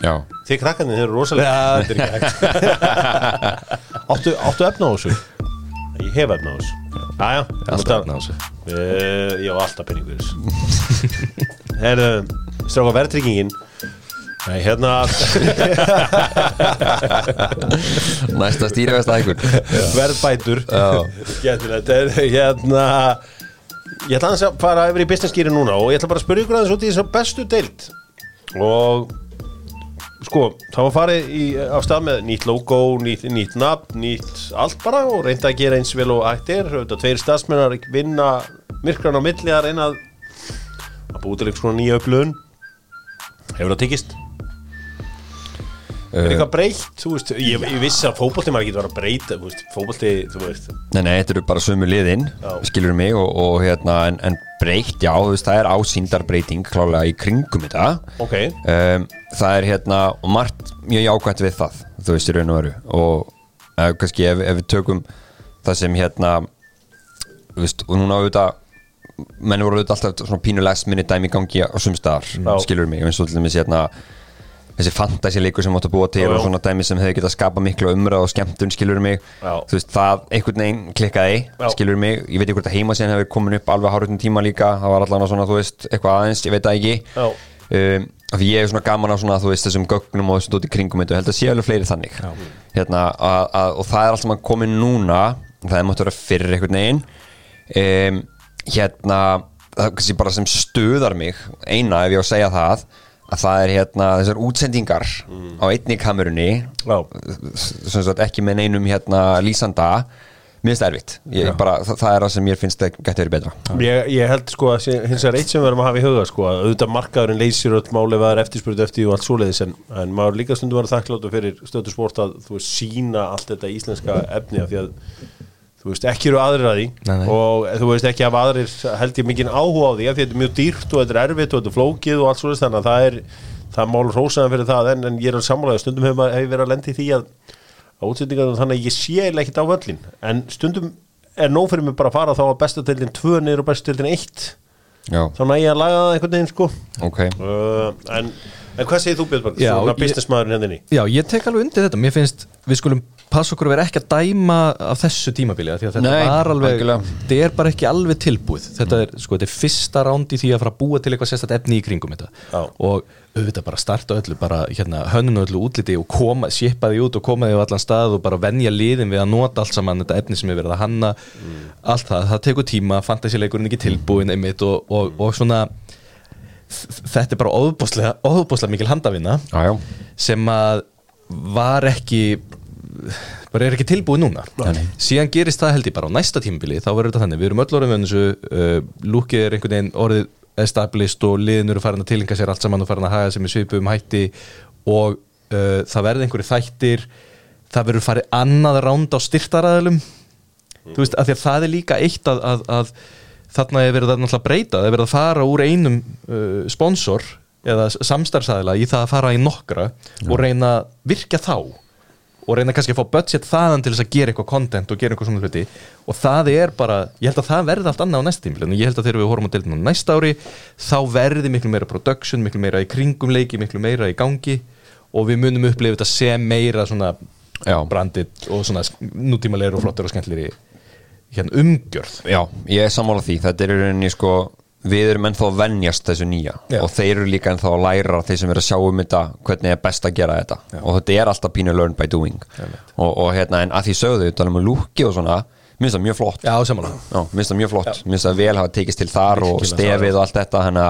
Já, þið krakkarnir, þeir eru rosalega þetta er ekki hægt. Áttu, áttu efna á þessu? Ég hef efna á þessu. Jæja, Alltaf efni á þessu. Uh, ég á alltaf penningur þessu. Herðu, stráka verðtryggingin. Nei, hérna næsta stýrivesta hækur verðbætur. Skemmtilegt, er, hérna Ég ætla að fara yfir í business gear núna og ég ætla bara að spyrja ykkur aðeins út í þess að bestu deild. Og sko, það var farið í, á stað með nýtt logo, nýtt, nýtt nafn, nýtt allt bara og reynda að gera eins vel og auðvitað tveir stafsmennar vinna myrkran á milli að reyna að búið til eitthvað svona nýja upplöðun hefur það tekist? Er eitthvað breytt, þú veist, ég, ég vissi að fótbolti maður ekki var að breyta, fótbolti, þú veist, Nei, nei, þetta eru bara sömu liðin Já. skilur mig og, og hérna en, en breytt, já, veist, það er ásýndarbreyting klálega í kringum þetta. Ok, um, það er hérna og margt mjög jákvæmt við það þú veist, í raun og veru. Og uh, kannski ef, ef við tökum það sem hérna veist, og núna auðvitað menn voru auðvitað alltaf svona pínu last minute dæmi gangi á sumstaðar, skilur mig eins og til dæmis hérna þessi fantasy-leikur sem áttu að búa til Já, og svona dæmi sem hefur getað að skapa miklu umræð og skemmtun, skilur mig. Já. þú veist, það einhvern veginn klikkaði skilur mig, ég veit ekki hvort að heima síðan hefur komin upp alveg hárutin tíma líka, það var allan svona, þú veist, eitthvað aðeins, ég veit það ekki. Um, því ég er svona gaman á svona, þú veist, þessum gögnum og þessum dóti kringum þetta, og held að sé alveg fleiri þannig. Hérna, að, að, og það er alltaf maður komin núna, það mátt vera fyrir einhvern veginn. Um, hérna, það sem stuðar mig, eina ef ég á að segja það að það er hérna þessar útsendingar á einni kamerunni sem sagt ekki með neinum hérna lýsanda mér finnst það erfitt. Bara, það, það er það sem mér finnst það gæti verið betra. Ég, ég held sko að hins vegar eitt sem við erum að hafa í huga sko að auðvitað markaðurinn leysir öll máli að það er eftirspurð eftir og allt svoleiðis en, en maður líka stundum var þakkláttu fyrir stöðu sport að þú sína allt þetta íslenska efni af því að þú veist ekki eru aðrir að því. Nei, nei. og þú veist ekki af aðrir held ég mikinn áhuga á því að þetta er mjög dýrt og þetta er erfitt og þetta er flókið og allt svoleiðis þannig að það er það er mál rósaðan fyrir það en, en ég er að sammálaði stundum hefur hefur verið að lendi því að útsendingar þannig að ég sé ekkert á völlin en stundum er nóg fyrir mig bara að fara þá að bestu deildin 2 niður og bestu deildin 1 já, þá næ ég að laga það einhvern veginn sko. Ok. Uh, en, en hvað segir þú Björn svona businessmaðurinn henni Já, ég tek alveg undir þetta, mér finnst við skulum passa okkur að vera ekki að dæma af þessu tímabili, af því að þetta Nei, var alveg þetta er bara ekki alveg tilbúið. Þetta er, sko, þetta er fyrsta ránd í því að fara að búa til eitthvað sérstætt efni í kringum þetta. Já. og auðvitað bara starta öllu bara hérna hönnun öllu útliti og koma, sjipa því út og koma því á allan stað og bara venja liðin við að nota allt saman þetta efni sem er verið að hanna. Allt það, það tekur tíma, fantasileikurinn ekki tilbúin einmitt og, og, og svona þetta er bara óðbúslega, óðbúslega mikil handavinna já, já, sem að var ekki bara er ekki tilbúið núna. Síðan gerist það held ég bara á næsta tímabili þá verður þetta þannig, við erum öll orðin við þessu uh, lúkið er einhvern veginn orðið established og liðin eru farin að tilinga sér allt saman og farin að haga sem er svipum hætti og uh, það verður einhverju þættir það verður farið annað ránd á styrtaræðalum þú veist, af því að það er líka eitt að, að, að þarna er verið að náttúrulega breyta það er verið að fara úr einum uh, sponsor eða samstarfsæðila í það að fara í nokkra og reyna að virkja þá og reyna kannski að fá budget þaðan til þess að gera eitthvað content og gera eitthvað svona hluti. Og það er bara, ég held að það verði allt annað á næsta tímil en ég held að þegar við horfum á á næsta ári þá verði miklu meira production, miklu meira í kringum leiki, miklu meira í gangi og við munum upplifa þetta sem meira svona Já. brandit og svona nútímalegur og flottur og skemmtlir hérna umgjörð. Já, ég er sammála því, þetta er rauninni sko við erum ennþá að venjast þessu nýja. Já. og þeir eru líka ennþá að læra þeir sem eru að sjá um þetta, hvernig er best að gera þetta. Og þetta er alltaf pínu learn by doing. Og, og hérna, en að því sögðu talum um lúki og svona, minnst það mjög flott. Já, Já, minnst það mjög flott, minnst það vel hafa tekist til þar og stefið og allt þetta hana,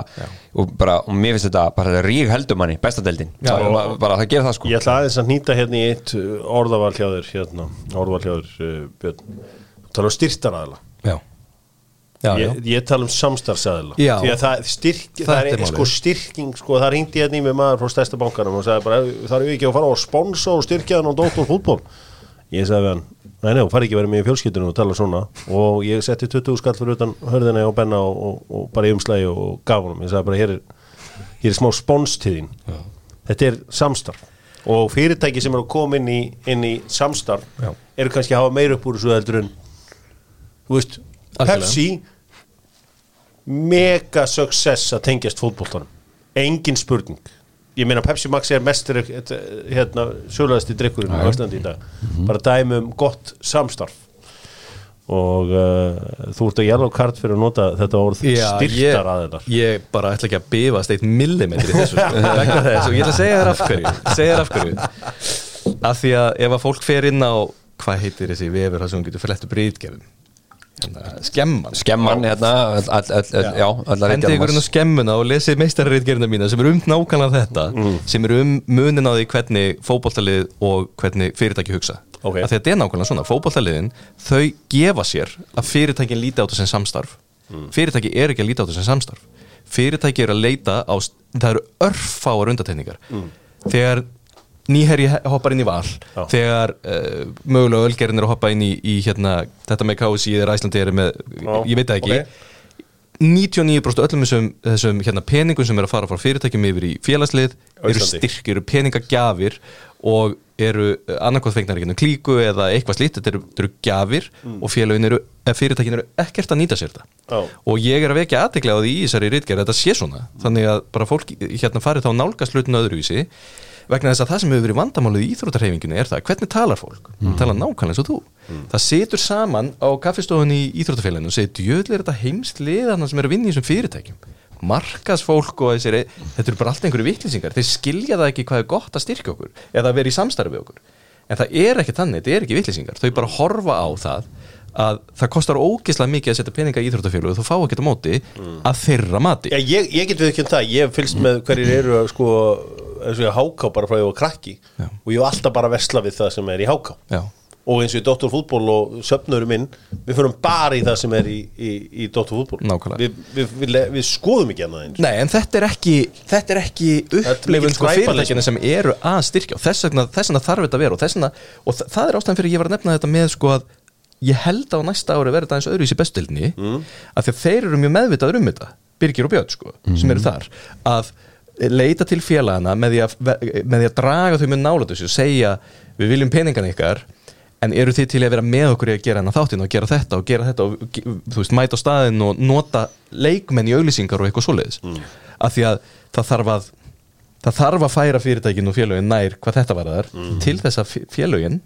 og, bara, og mér finnst þetta bara þetta rík heldur manni, bestadeldin Já, bara, og- bara það gerir það sko. Ég ætla aðeins að nýta hérna í eitt uh, orðaval hjá þér hérna, orðaval hjá þér uh, tala um styrtaraðila Já, já, já. ég, ég tala um samstarfsaðila. Já. Því að það, styrk, það er sko styrking sko, það ringdi hérna í mig maður frá stærsta bankanum og sagði bara, það er ekki að fara á sponsa og styrkja hann á Dóttor fútból Ég sagði við hann, nei, þú fari ekki vera með í fjölskyldunum og tala svona. Og ég setti 20 skall fyrir utan hörðina og benna og, og, og bara í umslægi og gaf honum, ég sagði bara, hér er, hér er smá spons til þín. Þetta er samstarf. Og fyrirtæki sem eru að koma inn í, inn í samstarf Já. eru kannski að hafa meira upp úr þessu heldur en veist. Pepsi mega success að tengjast fótboltanum. Engin spurning. Ég meina Pepsi Max er mestur hérna, sögulegasti drikkurinn á Íslandi í dag. Bara dæmi um gott samstarf. Og uh, þú ert að jæla á kart fyrir að nota þetta orð styrtar aðeinar ég, bara ætla ekki að bifast eitt millimetri þessu sko, vegna þess og ég ætla að segja þér af hverju segja þér af hverju. Af því að ef að fólk fer inn á hvað heitir þessi vefur það sem hún getur flett upp rítgefum hérna, skemman. Skemman hérna, Hendi ykkur á skemmuna og lesið meistarreitgerina mína sem eru um nákvæmlega þetta sem eru um munin á því hvernig fótboltalið og hvernig fyrirtæki hugsa. Ok. að þetta er nákvæmlega svona, fótboltaliðin þau gefa sér að fyrirtækin líti á þetta sem samstarf. Fyrirtæki er ekki að líti á þetta sem samstarf. Fyrirtæki er að leita á það eru örfáar undatekningar þegar nýherji hoppar inn í val. Já. þegar uh, mögulega ölgerinn er að hoppa inn í, í hérna, þetta með KSI eða Æslandi er með, Já, ég veit það ekki. ok. 99% öllum þessum, þessum hérna, peningum sem eru að fara frá fyrirtækjum yfir í félagslið eru styrk, eru peningagjafir og eru annarkvæð fengnar ekki klíku eða eitthvað slíkt, þetta eru, eru gjafir og félagin eru, eða fyrirtækin eru ekkert að nýta sér þetta. Já. og ég er að vekja aðtekla á því í þessari rítgerð þetta sé svona, þannig að bara fólk hérna farið þá nálgast hlutin öðruvísi vegna þess að það sem hefur verið vandamálið í íþróttarhefingunni er það, hvernig talar fólk? Mm. talar nákvæmlega eins og þú. Það situr saman á kaffestofunni í íþróttarfélaginu og segir, djöðlega er þetta heimst liðana sem eru að vinna í þessum fyrirtækjum. Markasfólk og þessir þetta eru bara allt einhverju vitlýsingar, þeir skilja það ekki hvað er gott að styrkja okkur eða vera í samstarfi okkur. En það er ekki þannig, þetta er ekki vitlýsingar. Þau bara horfa á það að það kostar ógeðslega mikið að setja peninga í íþróttafélag og þú fá ekki á móti að þeirra mati. Já, ég, ég get við ekki um það, ég fylgst með hverjir eru að, sko, eins og ég háká bara frá ég var krakki Já. og ég var alltaf bara að vesla við það sem er í háká Já. og eins og í Dr. Fútból og söfnurum minn, við fyrir bara í það sem er í, í, í Dr. Fútból Nákvæmlega. við, við, við, við skoðum ekki annað eins Nei, en þetta er ekki, þetta er ekki upplifun sko fyrirtækina sem eru að styrkja og þess vegna, þess vegna þarf þetta að vera og, vegna, og þa- það er ástæðan fyrir að ég var að nefna þetta með sko að ég held á næsta ári verið þetta eins öðru í sér bestildinni mm. að að þeir eru mjög meðvitaður um þetta Birgir og Björn sko, sem eru þar að leita til félagana með því að, með því að draga þau með nála þessu og segja við viljum peningan ykkar en eru þið til að vera með okkur í að gera hennar þáttinn og gera þetta og gera þetta og þú veist, mæta á staðinn og nota leikmenn í auglýsingar og eitthvað svoleiðis mm. af því að það þarf að það þarf að færa fyrirtækin og félögin nær hvað þetta var þar til þess að félögin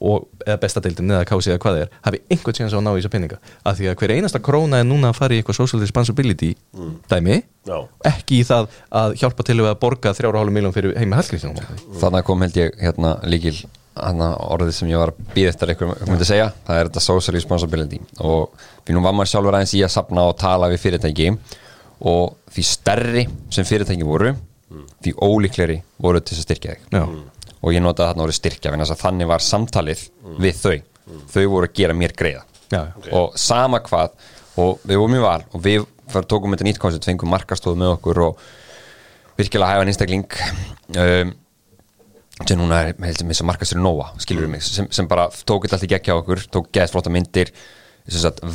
og, eða bestadeildin eða kási eða hvað það er hafi einhvern tjens á að ná í þessa peninga. Af því að hver einasta króna er núna að fara í eitthvað social responsibility dæmi Já. ekki í það að hjálpa til að borga 3,5 miljón fyrir heimi hallgrísinu þannig kom held ég hérna líkil hana, orðið sem ég var að býða eftir eitthvað myndi segja, það er þetta social responsibility. Og við nú var maður sjálfur aðeins í að sapna og tala við fyrirtæki. Og því stærri sem fyrirtæki voru því ólíkleri voru til þess að styrkja þig. Og ég notaði þarna orðið styrkja að þannig var samtalið við þau. Þau voru að gera mér greiða. Já, og sama hvað og við vorum í val og við fyrir, tókum þetta nýtt koncept, fengum markastofu með okkur og virkilega hæfa einstakling um, sem núna er með þess að markastur Nóa við mig, sem, sem bara tók þetta allt í geggja okkur tók geðs flotta myndir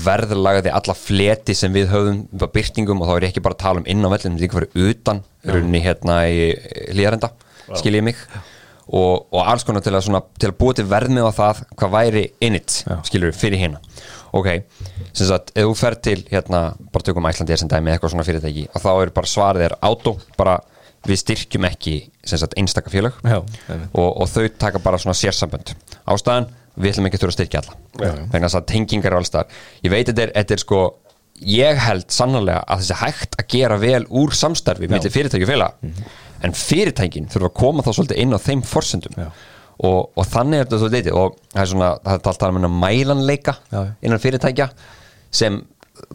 verðlagaði alla fleti sem við höfum á byrtingum og þá er ég ekki bara að tala um inn á vellum, þetta er ekki fyrir utan rauninni hérna í hlýðarenda, skiljiði mig og, og alls konar til að, svona, til að búa til verðmið á það hvað væri in it, Já. skilur fyrir hérna ok, sem sagt, ef þú fer til hérna, bara tökum Æslandi sem dæmi eitthvað svona fyrirtæki og þá er bara svarið er átó, bara við styrkjum ekki sem sagt einstaka félag Já, einmitt. og, og þau taka bara svona sérsambönd. Ástæðan, við ætlum ekki að þurfa að styrkja alla. Þess að tengingar er allstæðar ég veit er, þetta er sko ég held sannlega að þessi hægt að gera vel úr samstarfi millir fyrirtæki og félag en fyrirtækin þurfa að koma þá svolítið inn á þeim forsendum. Og, og þannig er þetta svolítið litið og það er svona, það er alltaf að minna mælanleika Já, já. innan fyrirtækja sem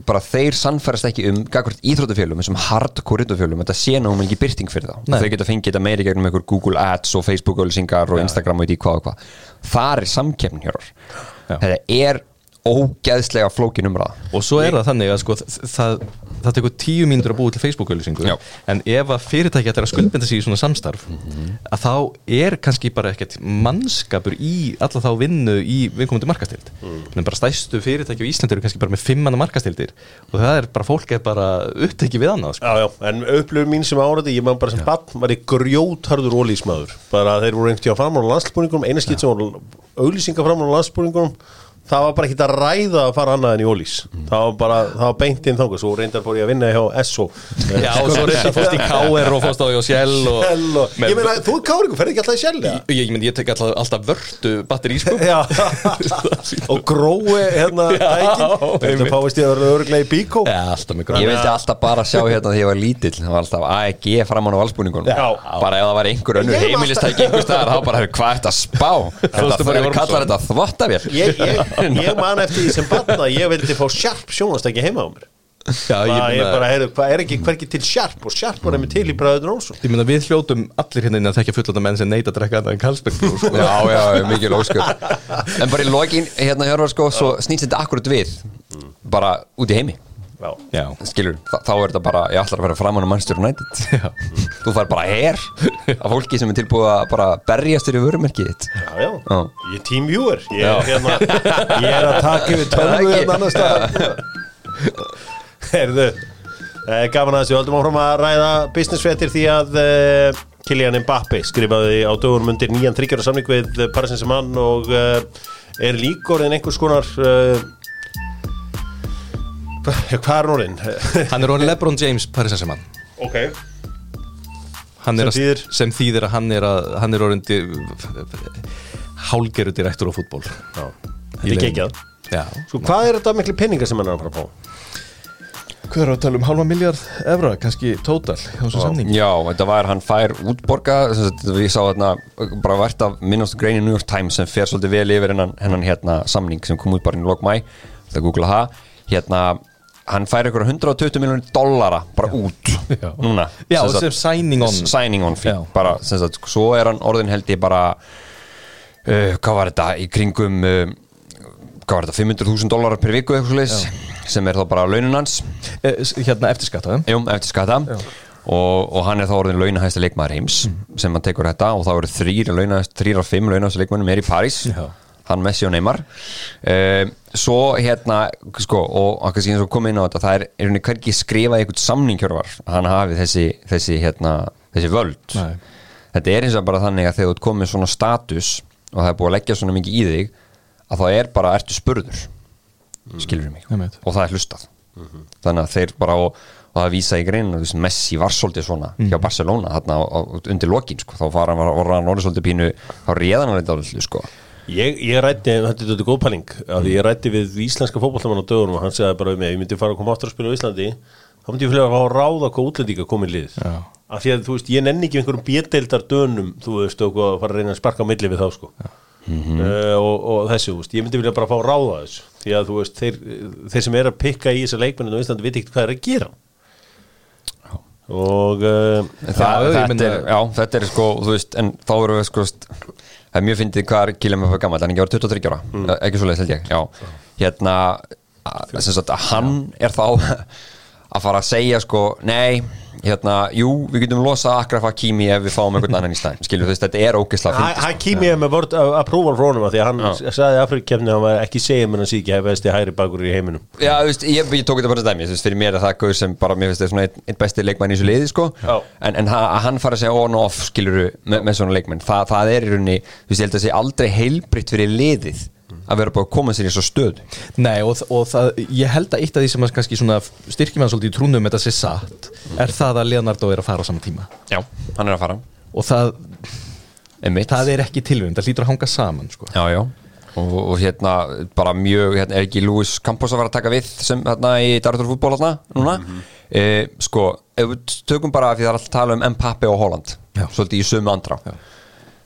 bara þeir sannfærast ekki um gagvart íþróttafjölum sem hardcore íþróttafjölum þetta sé náum ekki byrting fyrir þá. Þau geta fengið þetta meiri gegnum einhver Google Ads og Facebook ölsingar og Instagram og í hvað og hvað. Þar er þér. Já. þetta er ógeðslega flókin umræða. Og svo er það þannig að sko, það, það tekur tíu mínútur að búa til Facebook-auðlýsingu en ef að fyrirtæki ætlar að skuldbinda sig í svona samstarf að þá er kannski bara ekkert mannskapur í alla þá vinnu í viðkomandi markastild en bara stæstu fyrirtæki á Íslandi eru kannski bara með fimmana markastildir og það er bara fólk er bara upptekið við annað sko. Já, já, en upplifum mín sem áræði, ég man bara sem bann var ég grjótharður ólísmaður bara þeir voru að frammála landsbúningunum eina skitt sem voru auglýsingar frammála landsbúningunum það var bara ekki að ræða að fara annað en í ólís. Það var bara, það var beint inn þangað. Svo reyndar fór ég að vinna hjá SO Já, og svo reynda fórst í KR og fórst á hjá Shell og, og, ég meina, þú er káringu, ferði ekki alltaf í Shell eða? ég, ég, ég, ég tek alltaf, alltaf sko. Já, og grói hérna tækin, þetta fáist ég að vera örglega í bíkó. Já, alltaf með ég vildi alltaf bara sjá hérna þegar ég var lítill. Það var alltaf AEG framan á valsbúningunum. Bara ef það var einhver önnur Ég þetta þetta þetta þvottavél ég, ég, ég man eftir því sem batna ég vildi fá sjarp sjónastæki heima á mér. Já, ég meina- bara, heyrðu, hvað er ekki hverki til sjarp og sjarp var einmitt til í bræður Rónsson Ég meina við hljótum allir hérna inn að þekka fullanda menn sem neita að drekka annað en Karlsberg sko. já, já, mikil ósköp. En bara í lokin, hérna Hjörvar sko svo snýst þetta akkurat við bara út í heimi Já, Já, skilur, þá er þetta bara ég ætlar að vera framan á Manchester United. Já, þú fær bara her af fólki sem er tilbúið að bara berjast þér í vörumerkið þitt. Já, já. Já. Ég er teamviewer Ég er, hérna, ég er að taka yfir tölvu Ekki. en annars staðar. Herðu eh, Gaman að þessu, höldum áfram að ræða businessfettir því að eh, Kylian Mbappe skrifaði á dögurum undir nýjan þryggjara samning við Paris Saint-Germain og eh, er líkorðin einhvers konar uh, hvað, hvað er núrin? hann er orðin Lebron James Paris Saint-Germain. Ok. Hann er Sem að- þýðir? sem þýðir að hann er, að, hann er orðin di, hálgeru direktur á fútból Já, þetta er geggjað. Já, Sko, hvað er þetta miklu penninga sem hann er að fara að fá? Hvað er að tala um halva miljard evra, kannski tótal hjá þessu samning? Já, þetta var, hann fær útborga við sá þarna, bara vært af minnast grein í New York Times sem fer svolítið vel yfir hennan, hennan hérna samning sem kom út bara í lok mæ, það googla það. Hérna, hann fær ykkur 120 miljonir dollara bara út Já. núna. Já, Sem sem signing on. signing on bara, sagt, svo er hann orðin held ég bara uh, hvað var þetta, í kringum uh, hvað var þetta, 500.000 dólarar per viku sem er þá bara launin hans. Eh, Hérna eftir skattaðum Jú, eftir skata og, og hann er þá orðin launahæsti leikmaður heims sem hann tekur þetta og þá eru þrýr launahæst, þrýr af fimm launahæsti leikmannum er í París. Já. Hann Messi og Neymar uh, svo hérna sko, og og kannski eins og komið inn á þetta það er, er henni hvergi skrifað í einhvern samningjörvar hann hafi þessi, þessi hérna, þessi völd Nei. þetta er eins og bara þannig að þegar þú ert komið svona status og það er búið að leggja svona mikið í þig að þá er bara ertu spurður skilur mig Einmitt. og það er hlustað þannig að þeir bara og, og það vísa í greinu að Messi var svolítið svona hjá Barcelona þarna á, á, undir lokin sko. þá var hann orðið svolítið pínu þá réðan hann eitthvað sko. Ég, ég rætti, þetta er þetta góð pæling ég rætti við íslenska fótballtamann á dögunum og hann segði bara við mig, ef ég myndi fara að koma aftur að spila á Íslandi þá myndi ég fyrir að fá að ráða hvað útlendinga komið lið. Já. af því að þú veist, ég nenni ekki einhverjum bjedeildar dönum, þú veist, og að fara að reyna að sparka á milli við þá sko. Uh, og, og þessu, veist, ég myndi vilja bara fá að ráða þessu. Því að þú veist, þeir, þeir sem er að pikka í þessa leikmennin á Íslandi veit ekki hvað er að gera. Og uh, það, Já, ég þetta, er, já, þetta er sko þú veist, en þá eru við sko það er mjög fyndið hvað með fyrir gammal hann er ekki árið 23 ára, mm. ekki svo leið held ég. Já, hérna sem sagt hann er þá að fara að segja sko, nei hérna, jú, við getum losa Akraf Hakimi ef við fáum einhvern annan í stæðin skilur þú veist, þetta er Ha- fyndið, sko. Hakimi er með vörd approval frá honum af því að hann sagði Afrikkefni að hann var ekki segja menn að síkja hefði besti hæri bakur í heiminum. Já, þú veist, ég, ég tók þetta bara dæmi, þú veist, fyrir mér er það gauð sem bara, mér finnst það svona einn ein besti leikmann í þessu liði, sko. Já. en, en að hann fara að segja on og off, skiluru með, með svona leikmenn, Þa, það er í rauninni þú veist, ég held að að vera bara að koma sér í svo stöð Nei og, og það, ég held að eitt af því sem kannski styrkjum hann svolítið í trúnum þetta sé satt er það að Leonardo er að fara á sama tíma. Já, hann er að fara. Og það, það er ekki tilvægum, það hlýtur að hanga saman sko. Já, já. Og, og hérna bara mjög, hérna er ekki Lewis Campos að fara að taka við sem hérna í Darður fútból hérna núna? Eh, sko, ef við tökum bara því það er alltaf að tala um Mbappe og Holland Já. svolítið í sömu andrá.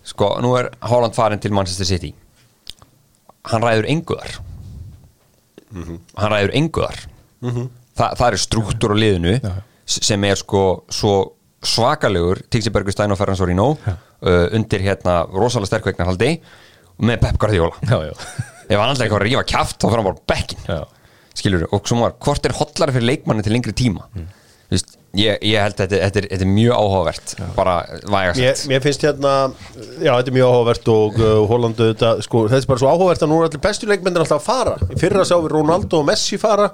Sko, nú er Holland farin til Manchester City hann ræður enguðar hann ræður enguðar Þa, það er struktúr á liðinu s- sem er sko svo svakalegur Tíksibergur Stein og Ferrans Orino uh, undir hérna rosalega sterkveiknarhaldi og með Pep Guardiola. Já, já. Ef hann alltaf eitthvað að rífa kjaft þá fyrir hann bara bekkin skilur og svo var, hvort er hotlari fyrir leikmanni til lengri tíma? Þú veist, ég, ég held að þetta, þetta, þetta er mjög áhugavert bara vægast Mér, mér finnst hérna, já þetta er mjög áhugavert og uh, Hollandu þetta, sko, þetta er bara svo áhugavert að nú er allir bestu leikmennir alltaf fara. Fyrra sá við Ronaldo og Messi fara.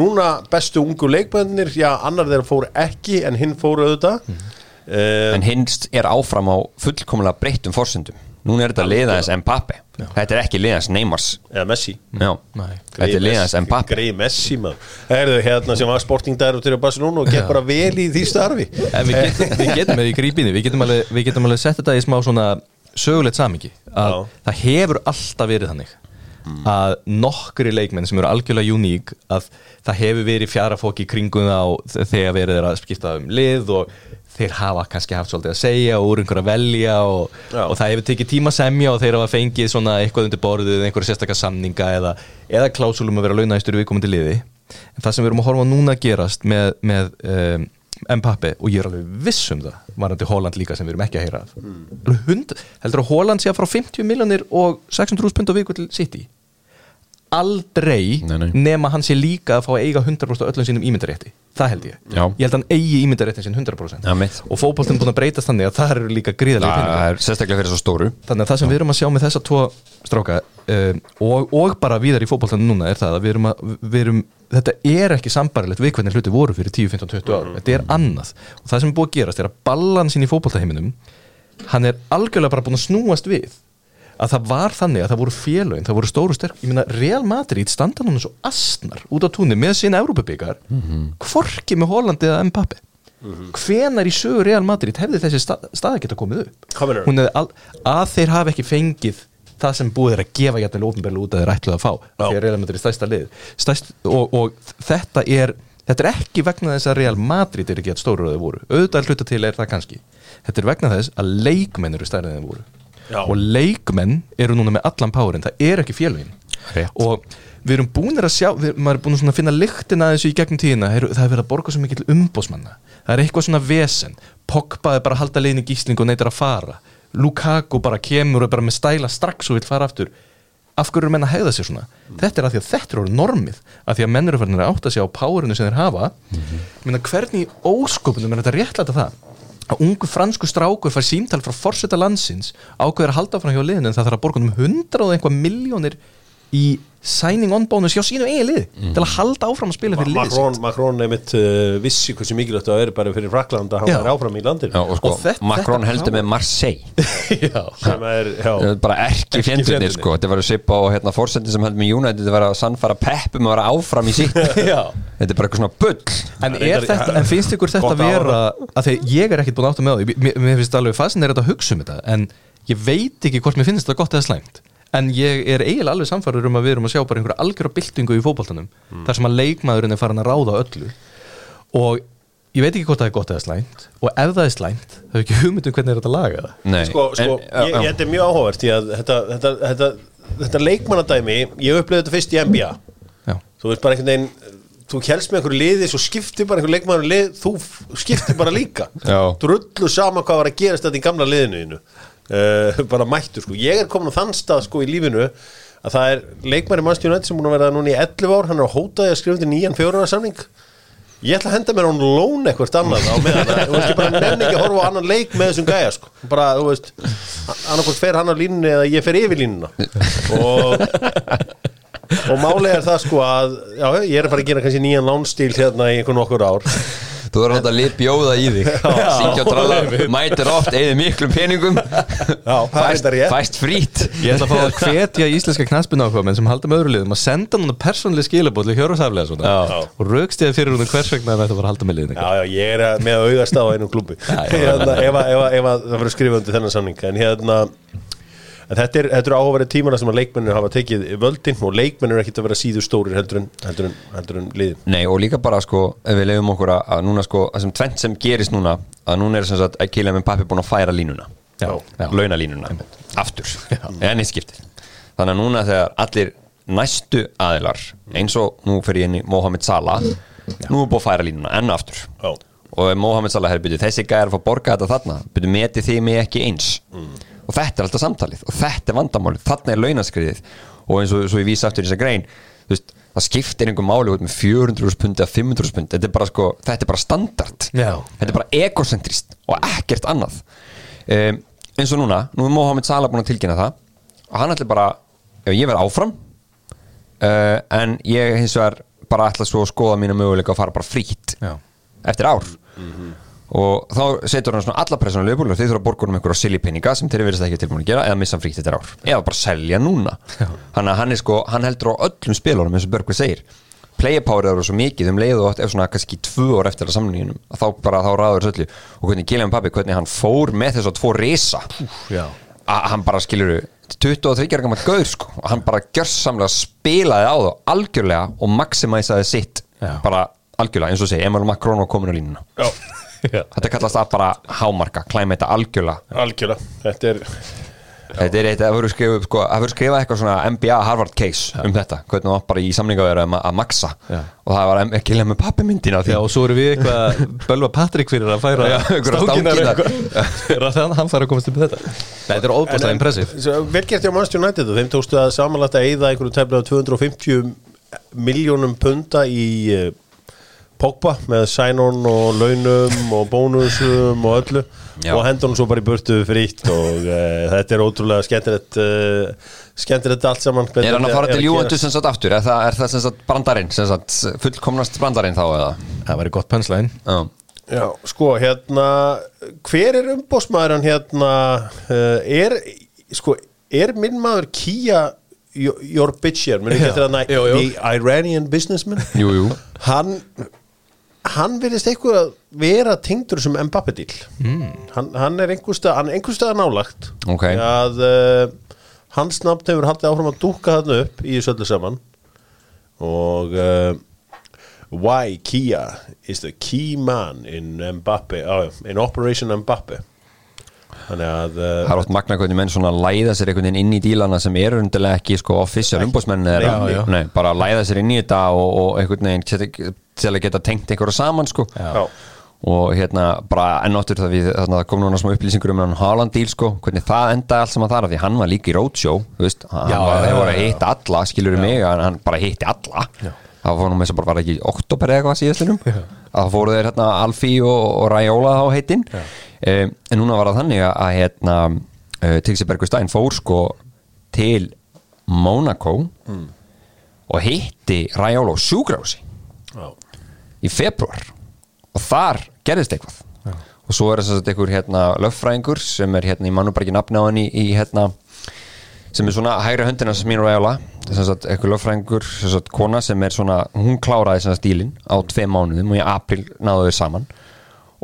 Núna bestu ungu leikmennir já, annar þeirra fóru ekki en hinn fóru auðvitað. Mm. en hinst er áfram á fullkomlega breyttum forsendum núna er þetta liðaðins Mbappe. Þetta er ekki liðaðins Neymars. Eða Messi. Þetta er liðaðins Mbappe. Greið Messi maður. Herðu hérna sem var sportingdæður til núna og gekk bara vel í því starfi. En við getum, við getum með í grípinni. Við getum, alveg, alveg sett þetta í smá svona sögulegt samingi að Já. það hefur alltaf verið þannig að nokkri leikmenn sem eru algjörlega uník að það hefur verið fjarafóki í kringum og þegar verið er að skipta um lið og þeir hafa kannski haft svolítið að segja og úr einhver að velja og, og það hefur tekið tíma semja og þeir hafa fengið svona eitthvað undir borðið eða einhverja sérstakka samninga eða, eða klásulum að vera launaðistur í viðkomandi liði. En það sem við erum að horfa núna að gerast með, með um, Mbappe og ég er alveg viss um það varandi Holland líka sem við erum ekki að heyra af mm. Hund, heldur að Holland sé að frá 50 miljonir og 600.000 pund á viku til City aldrei Nei, nei. nema hann sé líka að fá að eiga 100% af öllum sínum ímyndarétti það held ég, Já. ég held að hann eigi ímyndaréttin sín 100% Já, mitt. og fótboltinn búin að breytast þannig að það eru líka gríðarlega er þannig að það sem við erum að sjá með þessa tvo stráka um, og, og bara víðar í fótboltanum núna er það að við erum að við erum, þetta er ekki sambarilegt við hvernig hluti voru fyrir 10, 15, 20 árum þetta er annað. Og það sem er búið að gerast er að balansin í fótboltaheiminum hann er algjörlega bara búin að snúast við að það var þannig að það voru félögin það voru stóru sterk, ég meina Real Madrid standa núna svo astnar út á túnni með sína Európabikar, hvorki með Hollandi eða Mbappe hvenar í sögu Real Madrid hefði þessi stað, staði geta komið upp? Al, að þeir hafi ekki fengið það sem búið er að gefa jætnilega ópenbarlega út að þeir ætluð að fá. Já. því að Real Madrid er stærsta lið. Stærst, og, og þetta er þetta er ekki vegna þess að Real Madrid er ekki að stóru að þeir voru, auðvitað hluta til er það kannski. Þetta er vegna þess að leikmenn eru stærri en þeir voru. Já. og leikmenn eru núna með allan powerin það er ekki félugin Rétt. og við erum búinir að sjá við, maður er búin að finna lyktina að þessu í gegnum tíðina. Er, það er verið að borga svo mikill umbósmanna það er eitthvað svona vesen. Pogba er bara að halda leiðin í gísling og neytar að fara Lukaku bara kemur og bara með stæla strax og vil fara aftur. Af hverju eru menn að hegða sér svona? Þetta er að því að þetta er orðið normið að því að menn eru farin að átta sig á powerinu sem þeir hafa. Mm hvernig í ósköpunum er þetta réttlæta það? Að ungu fransku strákur fær símtal frá forseta landsins ákveður að halda frá hjá liðinu en það þarf að borga um 100 og einhvað miljónir í signing on bonus hjá sínu eigin lið til að halda áfram að spila fyrir liðið Macron, Macron einmitt uh, vissi hversu mikilvægt það er bara fyrir Frakland að hann var áfram í landinu. Já, og sko, Og þetta- Macron þetta heldur með Marseille. Já, sem er, já, Það er bara Ekki fjendunir sko. Þetta var að svipa á hérna fórsendin sem heldur með United þetta var að sannfara peppum að vera áfram í sitt. Já. þetta er bara eitthvað svona bull. En, Það er er þetta, en finnst ykkur þetta að vera að því ég er ekkert búin að átta með því. Mér, finnst alveg fascinerið að hugsa um þetta en ég veit ekki hvort mér finnst þetta gott eða slæmt en ég er eiginlega alveg samfærður um að við erum að sjá bara einhverja algjöra byltingu í fótboltanum þar sem að leikmaðurinn er farin að ráða öllu. Og ég veit ekki hvort það er gott eða slæmt og ef það er slæmt þá er ekki hugmynd um hvernig er þetta að laga það. Nei, sko, sko en- ég, já, ég, þetta er mjög áhugavert því að þetta, þetta, þetta, þetta leikmannadæmi ég upplöði þetta fyrst í NBA Já, þú veist bara einhvern veginn þú helst með einhverju liði, svo skiptir bara einhver leikmann lið, þú skiptir bara líka. Já. drullu sama hvað var að gerast þetta í gamla liðinu. Uh, bara mættu sko. Ég er komin á þann stað sko í lífinu að það er leikmann í mannstjónu sem búin að vera núna í 11 ár, hann er að hótaði að skrifa til nýjan fjóruðarsamning Ég ætla að henda mér á hún lón eitthvað annað á meðan Þú veist, ég bara nenni ekki að horfa á annan leik með þessum gæja sko. bara, þú veist annarkvæmt fer hann á línunni eða ég fer yfir línuna. Og og málið er það sko að já, ég er að fara að gera kannski nýjan lánstíl hérna í einhvern okkur ár. Þú er alltaf að lið bjóða í þig. Og tralla, mætir oft Eða miklum peningum. Já, það Fæst, fæst frít Ég ætla að fá að hvetja íslenska knaspinu áhuga menn sem halda með öðru liðum að senda núna persónlega skilabóðli hjörðsaflega svona Já. og raukstiða fyrir hún hvers vegna þetta var að halda með liðin Já, já, ég er að- með að auðast á einum klubbi hérna, ef, að- að- að það fyrir skrifandi þennan samning. En hérna en þetta er, þetta er áhugaverið tímana sem að leikmennir hafa tekið völdin og leikmennir er ekkit að vera síður stórir heldur en, heldur en, heldur en liðin. Nei og líka bara sko Ef við lefum okkur að, núna sko Það sem tvent sem gerist núna Að núna er sem sagt að Kylian Mbappé búin að færa línuna. Já, já. Launalínuna. Aftur. En í skiptið. Þannig að núna þegar allir næstu aðilar Eins og nú fyrir ég inn í Mohamed Salah Nú er búin að færa línuna enn aftur. Já. Og Mohamed Salah hefur byrjuð Þessi að fá borga þetta þarna. Byrjuð metið þið mig ekki eins Og þetta er alltaf samtalið Og þetta er vandamálið Þarna er launaskriðið Og eins og svo ég vísa aftur í þessa grein veist, það skiptir einhver máli út með 400 pundi eða 500 pundi þetta er bara sko, þetta er bara standard. Já. þetta er bara egocentrist og ekkert annað. Um, eins og núna, nú er Mohamed Salah búin að tilkynna það og hann ætla bara, ef ég verð áfram uh, en ég hins vegar bara ætla svo að skoða mínu möguleika að fara bara frítt Já. eftir ár og þá setur hann svona alla pressunum lögbúlega þeir þurfa að borga um einhverja silly peninga sem þeir verðist ekki tilbúin að gera eða missa hann frítt eftir ár eða bara selja núna. Hann er sko, hann heldur á öllum spilunum eins og Börgvið segir. Player power eru svo mikið um leiðu átt ef svona kannski tvö ár eftir að samninginum að þá bara þá ráður söllu og hvernig Gillian Pappi, hvernig hann fór með þess að tvo Já. að hann bara skilur 23 ára gammal gaur sko. Og hann bara gjörsamlega spilaði á það algjörlega og maximæsaði sitt. Já. bara algjörlega eins og segi Emil Macron var komin á línuna þetta kallast að bara hámarka klæma þetta algjörlega. Algjörlega. Þetta er, þetta er eitt að fyrir skrifa sko, skrifa eitthvað svona NBA Harvard case um þetta hvernig það var bara í samningaveru að, að maxa. Já. og það var ekki lega með pappi myndina Já, og svo erum við eitthvað bölva Patrik fyrir að færa Já, eitthvað. Fyrir að þannig hann fara að komast upp með þetta. Nei, þetta er óbúslega impressiv Svo vel gert hjá Manchester United og þeim tókstu að samanlægt að eyða einhverju tæmlega 250 miljónum punta í uh, Pogba með sænon og launum og bónusum og öllu Já. og hendunum svo bara í burtu fritt og uh, þetta er ótrúlega skemmtilegt uh, skemmtilegt allt saman er hann að fara þetta til gerast. sem sagt aftur er það, er það sem sagt brandarinn sem sagt fullkomnast brandarinn þá eða Það væri gott pönslæðin Já. Já, sko, hérna hver er umbósmaður hann hérna uh, er, sko, er minn maður Kia Jorbitcher, minn ekki Já. eftir að Jú, jú. the Iranian businessman jú, jú hann hann virðist eitthvað að vera tengdur sem Mbappe díl mm. hann, hann er einhverstað hann er einhverstað nálagt Ok. að uh, hans nafn hefur haldið áfram að dúka þarna upp í þessu öllu saman. Og uh, why Kia is the key man in Mbappe uh, in Operation Mbappe þannig að uh, Það er oft magna hvernig menn svona læða sér einhvern veginn inn í dílana sem eru undirlega ekki sko official umbósmenn bara læða sér inn í þetta og, og einhvern veginn til, að geta tengt einhverju saman sko. Já, og hérna bara ennáttur það við þarna það kom núna smá upplýsingur um hann Haaland díl sko hvernig það endaði allt saman þar af því hann var líka í roadshow þú veist, hann Já, var, já, já, að já. hitta alla skilur mig, hann, bara hitti alla. Það var nú með þess að bara var ekki oktober eða eitthvað síðastlinum að fóru þeir hérna Alfí og, og Raiola á heitin um, en núna var það þannig að, að hérna uh, Tixi Bergur Stein fór sko til Monaco og hitti Raiola á sjúgrási já, í februar og þar gerðist eitthvað. Og svo er þess að einhver hérna löffræðingur sem er hérna, ég mann nú bara ekki nafni á hann í, í hérna sem er svona hægri höndina sem mín og ægla þess að einhver löffræðingur, kona sem er svona, hún kláraði að stílin á tvei mánuðum og í april náðu þau saman.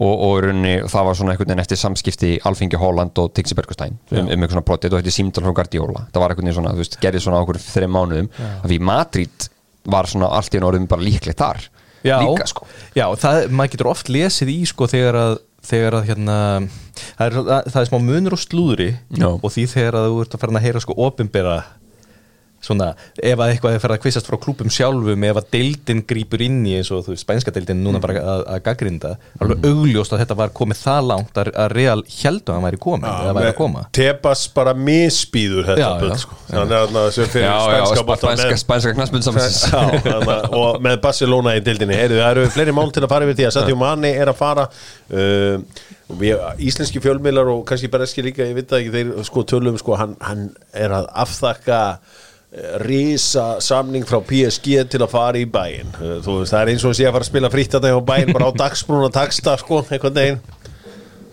Og, og í rauninni, það var svona veginn eftir samskipti Alfingi Holland og Tixi Bergustæn um, um eitthvað svona brotið og þetta símdal frá Guardiola. Það var veginn svona, þú veist, gerði svona okkur þreim mánuðum. Af því Madrid var svona allt í orðum bara líklegt þar Já, líka sko já það, maður getur oft lesið í sko þegar að, þegar að hérna, það er, það er smá munur og slúðri Já. og því þegar að þú ert að fara að heyra sko opinbera svona, ef að eitthvað er fyrir að kvistast frá klúpum sjálfum, ef að deildin grípur inn í eins og þú veist, spænska deildin núna bara að, að gaggrinda, alveg augljóst að þetta var komið það langt að, að Real heldur að hann væri komin, eða væri að koma. Tebas bara misbýður þetta Já, já. sko. þannig að sem fyrir Já, spænska spænska, spænska að- og með Barcelona í dildinni Heyrðu, það eru fleiri mál til að fara yfir því að Sadio Mani er að fara. Uh, við, íslenski fjölmiðlar og kannski bara ekki líka, ég veit það ekki þeir sko tölum sko, hann, hann risa samning frá PSG til að fara í bæinn. Uh, þú veist, það er eins og að sé að fara að spila frítt að það hjá bæinn bara á dagsbrúna taksta sko, einhvern veginn.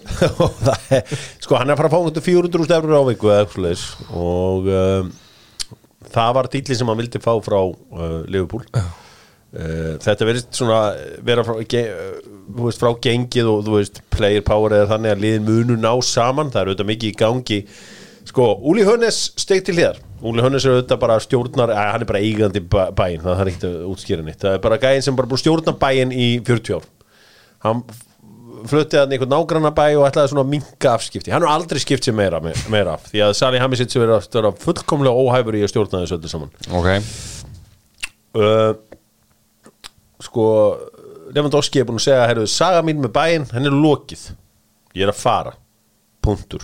Og það er, sko hann er að fara að fá undir 400 eurur á viku eða eitthvað svoleiðis. og um, það var dýli sem hann vildi fá frá uh, Liverpool. Uh, þetta verðist svona vera frá, ge, uh, frá gengið og þú veist player power eða þannig að liðin munu ná saman. Það er auðvitað mikið í gangi. Sko, Úli Hönnes steg til hliðar Úli Hönnes er auðvitað bara stjórnar að, hann er bara eigandi bæ- bæinn, það er ekkert nýtt það er bara gæðin sem bara búið að stjórna bæinn í 40 ár. Hann fluttið hann einhvern nágranna bæ og ætlaði svona að minka afskipti. Hann er aldrei skipt sér meira, meira af því að Sali Hamisic er að vera fullkomlega óhæfur í að stjórna þessu öllu saman. Ok, uh, sko Lewandowski er búin að segja herru, saga mín með bæinn, henn er lokið. Ég er að fara, punktur.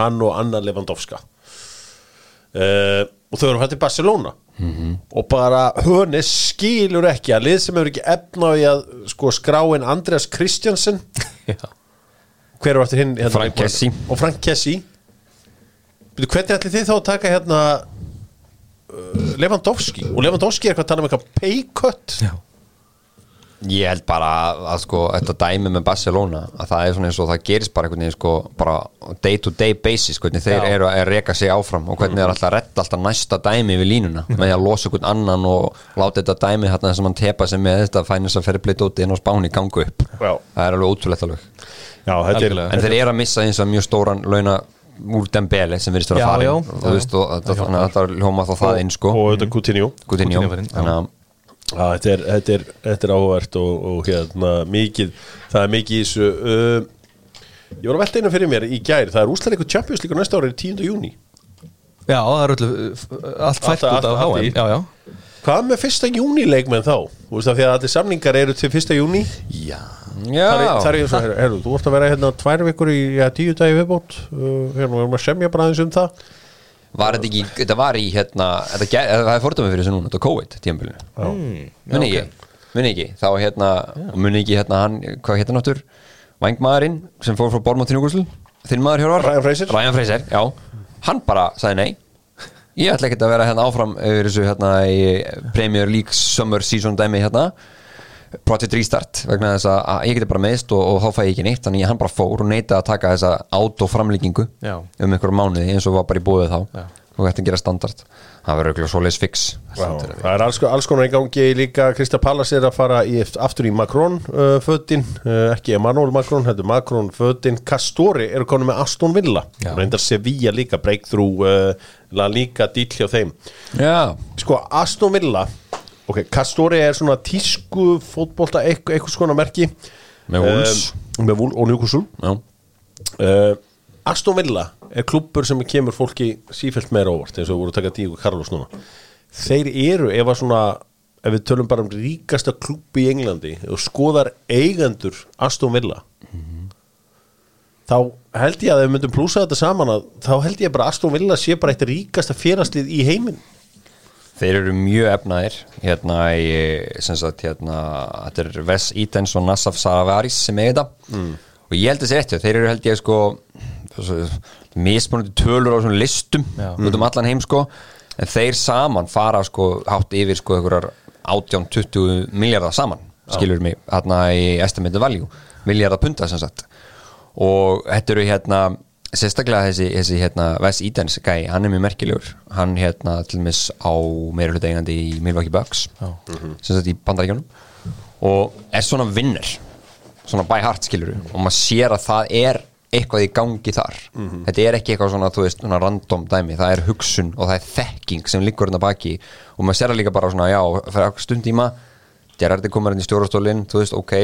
Hann og Anna Lewandowska uh, og þau eru hætti Barcelona. Og bara Hönes skilur ekki að lið sem hefur ekki efna á í að sko skráin Andreas Kristjansen hver er eftir hinn hérna, Frank Kessie. og Frank Kessi hvernig ætli þið þá að taka hérna uh, Lewandowski? Og Lewandowski er eitthvað að tala um eitthvað pay cut. Já. Ég held bara að, að sko, þetta dæmi með Barcelona að það er svona eins og það gerist bara einhvern veginn sko, bara day to day basis hvernig þeir Já. eru að reka sig áfram og hvernig þeir alltaf að retta alltaf næsta dæmi við línuna með því að losa einhvern annan og láta þetta dæmi hérna sem hann tepa sig með þetta fænist að ferri bleit út inn á spáni gangu upp. Já. það er alveg ótrúlegt alveg. Já, þetta er, en þeir eru að missa eins og mjög stóran launa úr Dembele sem virðist vera Já, farin já, og já, þú veist og þetta, þannig að þetta hljóma þá það inn sko. og þetta Coutinho. Coutinho, Coutinho þannig að Já, þetta er, þetta er, þetta er áhvert og, og hérna mikið, það er mikið í þessu. Uh, Ég var að velta einu fyrir mér í gær, það er úslega eitthvað Champions League á næsta ári 10. júni Já, það er öllu, allt fært Allt- út af. HM Já, já. Hvað með fyrsta júni leikmenn þá? Þú veist að því að allir samningar eru til fyrsta júni Já. Já, Það er, það er eins og, herru, þú vorst að vera hérna tvær vikur í ja, tíu dagi viðbót. Uh, hérna, við erum að semja bara aðeins um það Var þetta ekki, þetta var í hérna það er fordæmi fyrir þessu núna, þetta er COVID tímabilinu, muni ekki muni ekki, þá hérna muni ekki hérna hann, hvað hérna náttur Vængmaðurinn sem fór frá Bormótt til Núgúsl þinn maður hér var Ryan Fraser. Ryan Fraser, já, hann bara sagði nei. Ég ætla ekki að vera hérna áfram yfir þessu hérna í Premier League Summer Season dæmi hérna Project Restart vegna þess að ég geti bara meðst og, og þá fæ ég ekki neitt þannig að hann bara fór og neita að taka þessa autoframlíkingu Já. um einhverjum mánuði eins og var bara í búið þá. Já. og þetta gera standard. Það verður auðvitað svoleiðis fix. Það er alls, alls konar í gangi. Líka Krista Pallas er að fara í, aftur í Macron uh, fötin, uh, ekki Emmanuel Macron, þetta er Macron fötin. Castori eru konum með Aston Villa. Reyndar Sevilla líka, breakthrough uh, La Liga dýll hjá þeim. Já, sko Aston Villa ok, Castori er svona tísku fótbolta, eitthvað, skona merki. Með Wolves. um, með Wolves og Newcastle. Uh, Aston Villa er klubbur sem kemur fólki sífælt meira óvart eins og við vorum að taka Dígo Carlos núna. Þeir eru ef að svona ef við tölum bara um ríkasta klubbi í Englandi og skoðar eigendur Aston Villa þá held ég að ef við myndum plúsa þetta saman að þá held ég bara Aston Villa sé bara eitt ríkasta félagslið í heiminn þeir eru mjög efnaðir hérna í, sem sagt hérna þetta er Wes Eatons og Nassaf Saravaris sem er þetta. Mm. og ég held þessi rétti, þeir eru held ég sko mismunandi tölur á svona listum Já. út um allan heim sko. En þeir saman fara sko hátt yfir sko einhverjar 18-20 miljardar saman, skilur mig hérna í estimated value, miljardar punta sem sagt. Og þetta eru hérna sérstaklega þessi, þessi hérna Wes Edens gæi, hann er mjög merkilegur. Hann hérna til mis á meira hluta eigandi í Milwaukee Bucks sem sagt í bandaríkjónum og er svona vinner svona by heart skilur og maður sér að það er eitthvað í gangi þar. Þetta er ekki eitthvað svona, þú veist, svona random dæmi. Það er hugsun og það er þekking sem liggur hérna baki. Og maður sér það líka bara svona já, fyrir stundíma Gerard er komin hérna í stjórastólinn, þú veist, ok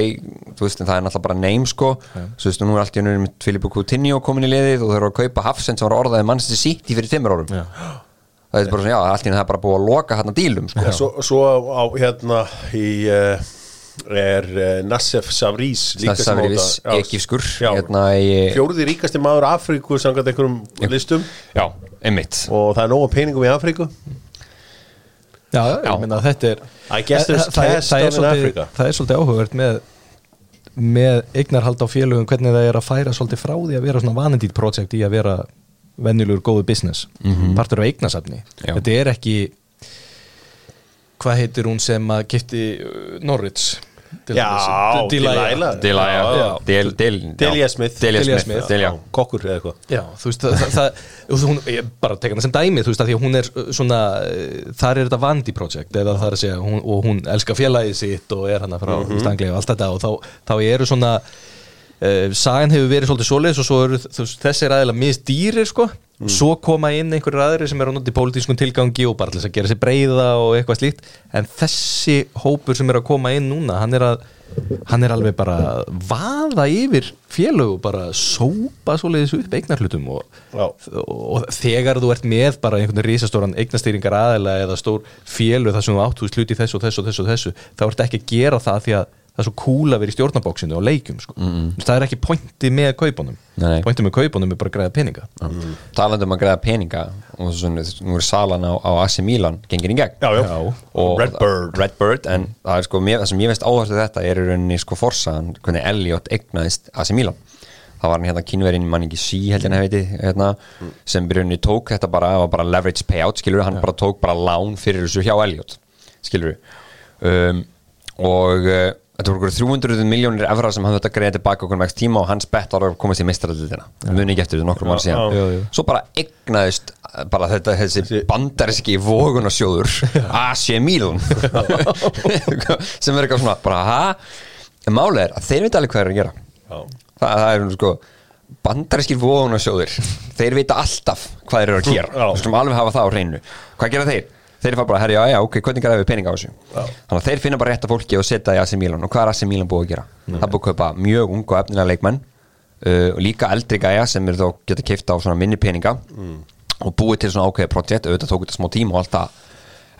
þú veist, en það er náttúrulega bara neym sko. Þú veist, og nú er allt í með Filipe Coutinho komin í liðið og þau eru að kaupa Hafsend sem var orðaði mannsins í fyrir timmur árum. Já. það er bara svona, já, allt í einu það er bara búið að loka hérna dílum sko. svo, svo á hérna í uh, er uh, Nassef Savrís já, Egifskur já. hérna fjóruði ríkasti maður Afríku samkvæmt einhverjum listum. Já, einmitt. Og það er nóga peningum í Afríku Já, já, ég meina þetta er það, er- svolítið, er áhugavert með með eignarhald á félögum hvernig það er að færa svolítið frá því að vera svona vanendít projekt í að vera venjulegur góðu business. Partur af eignasafni. Já. þetta er ekki hvað heitir hún sem að gifti uh, Delia, Delia Smith. Delia Smith, kokkur eða eitthvað. Já, þú veist, það, hún, ég bara tek hana sem dæmi, þú veist, að því að hún er uh, svona, uh, þar er þetta Vandi project eða það er að segja, hún, og hún elskar félagið sitt og er hana frá mm -hmm. og allt þetta og þá, þá eru svona uh, sagan hefur verið svolítið svoleiðis og svo eru þessir aðeila mist dýrir, sko svo koma inn einhverjir aðrir sem eru á náttúrulega pólitískum tilgangi og bara til þess að gera sér breyða og eitthvað slíkt, en þessi hópur sem er að koma inn núna, hann er að hann er alveg bara að vaða yfir félög og bara sópa svoleiðis upp eignarhlutum og, Já. og þegar þú ert með bara einhvern risastóran eignastýringar aðeila eða stór félög þar sem þú átt þú sluti þessu og þessu og þessu og þessu þá ert ekki að gera það því að það er svo cool að vera í stjórnabóksinu og leikjum sko. mm. það er ekki pointi með kaupunum. Pointi með kaupunum er bara að græða peninga. Talandi um að greiða peninga og svona, nú er salan á, á AC Milan gengin í gegn. Já, já, Já. Redbird Redbird en það er sko, mér, það sem ég veist áherslu þetta er í rauninni sko forsaðan hvernig Elliot egnaðist AC Milan. Það var hann hérna kínverinn, mann ekki sí held ég hann heiti, hérna, sem í rauninni tók þetta bara, var bara leverage payout skilur hann bara tók bara lán fyrir þessu hjá Elliot skilur um, og uh, þetta voru einhverjum 300 miljónir evra sem hann þetta greiði tilbaka okkur með x tíma og hans bett var að komast í meistaradildina muni ekki eftir þetta nokkrum mann síðan. já, já. svo bara egnaðist bara þetta þessi bandaríski vogunarsjóður AC Milan sem er eitthvað svona bara ha? Málið er að þeir veit alveg hvað er að gera. Já. það, er sko bandarískir vogunarsjóður þeir vita alltaf hvað þeir eru að gera. Við skulum alveg hafa það á hreinu. Hvað gera þeir? Þeir fara bara, herri, já, já, ok, hvernig græðum við peninga á þessu? Þannig að þeir finna bara rétta fólki og setja í AC Milan. Og hvað er AC Milan búið að gera? það er búið að kaupa mjög ungu og efnilega leikmenn uh, og líka eldri gæja sem eru þó geta kifta á svona minni peninga og búið til svona ákveðið projekt. Auðvitað tók þetta smá tíma og allt það.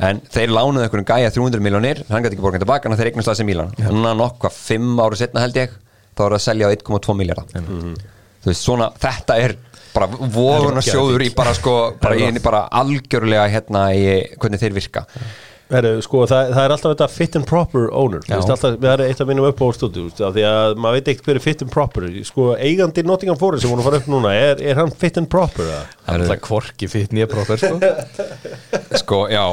En þeir lánuðu einhverjum gæja 300 miljónir hann gæti ekki borgað tilbaka en þeir eignast AC Milan. Núna nokkvað 5 ára setna held ég þá er það að selja á 1,2 miljardar þú veist, svona, þetta er bara vofuna sjóður í bara sko bara, í, bara algjörlega hérna í hvernig þeir virka. Heru, sko, það, það er alltaf þetta fit and proper owner. Já. Vist, alltaf, það er eitt af mínum upp á stúdíu því að maður veit ekkert hver er fit and proper. Sko, eigandi Nottingham Forest sem hún að fara upp núna er, er hann fit and proper það er alltaf kvorki fyrir nýja prófer sko. sko, já,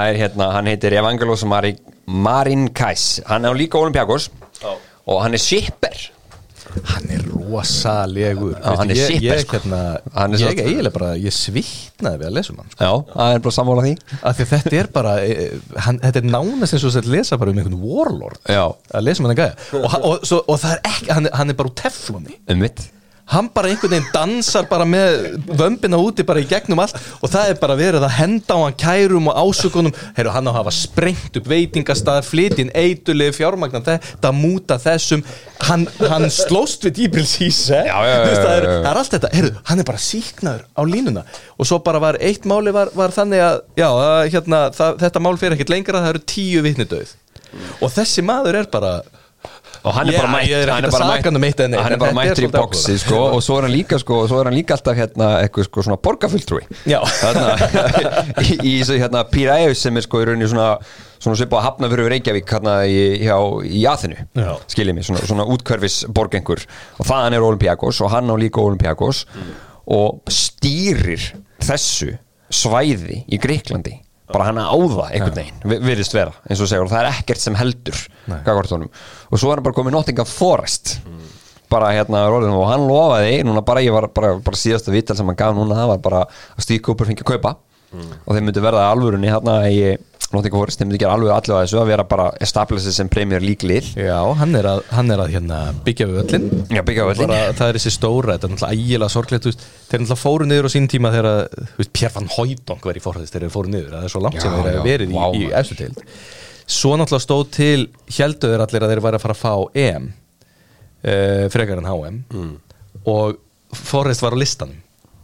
er hérna hann heitir Evangelos Mari, Marin Kais. Hann er líka Olympiakos og hann er shipper hann er rosalegur. Hann er shipper, ég, sko. hérna, ég eiginlega bara ég svitnaði við að lesa um hann sko. já, það er bara sammála því. Þetta er bara e, hann, þetta er nánast eins og þess að lesa bara um einhvern warlord. Já, að lesa um hann að gæja. Og, og, svo, og það er ekki, hann, hann er bara úr tefloni. Um mitt hann bara einhvern veginn dansar bara með vömbina úti bara í gegnum allt og það er bara verið að henda á hann kærum og ásökunum, heyrðu hann á að hafa sprengt upp veitingastað, flytinn eitulegi fjármagnan þetta, múta þessum. Hann, hann slóst við veist, það, er, er allt þetta, heyrðu, hann er bara síknaður á línuna. Og svo bara var eitt máli var, var þannig að, já, hérna, það, þetta mál fyrir ekkert lengra, það eru tíu vitnidauð og þessi maður er bara og hann er bara mætt er hann er bara hann um mætt, eitt hann er bara mættur í boxi sko, og svo er hann líka sko, svo er hann líka alltaf hérna eitthvað sko svona borgarfulltrúi. Í, í hérna Píraeus sem er sko í rauninni svona svona svipað að hafna fyrir Reykjavík hérna í, hjá, í Aþinu Já. skiljið mig, svona, svona útkörfis borgengur og þaðan er Olympiakos og hann á líka Olympiakos og stýrir þessu svæði í Greiklandi bara hann á það einhvern veginn, vi- virðist vera eins og þú segir, og það er ekkert sem heldur og svo er hann bara komið Nottingham Forest. Bara hérna og hann lofaði, núna bara ég var bara, bara síðasta vital sem hann gaf núna það var bara að Stík Cooper fengi að kaupa og þeir myndi verða alvörunni hérna í Nottingham Forest, þeir myndi gera alveg allavega þessu að vera bara established sem Premier League lið. Já, hann er að, hann er að hérna, byggja við öllin Já, byggja völlin bara, Það er þessi stóra, þetta er náttúrulega ægilega sorglegt veist, Þeir náttúrulega fóru niður á sín tíma þegar Pér van Hóidong forhæðist þegar þeir fóru niður, það er svo langt Já, sem þeir hafa verið vá, í, í efstu deild. Svo náttúrulega stóð til helduður allir að þeir væri að fara að fá EM uh, frekar en HM Mm. og Forrest var á listanum.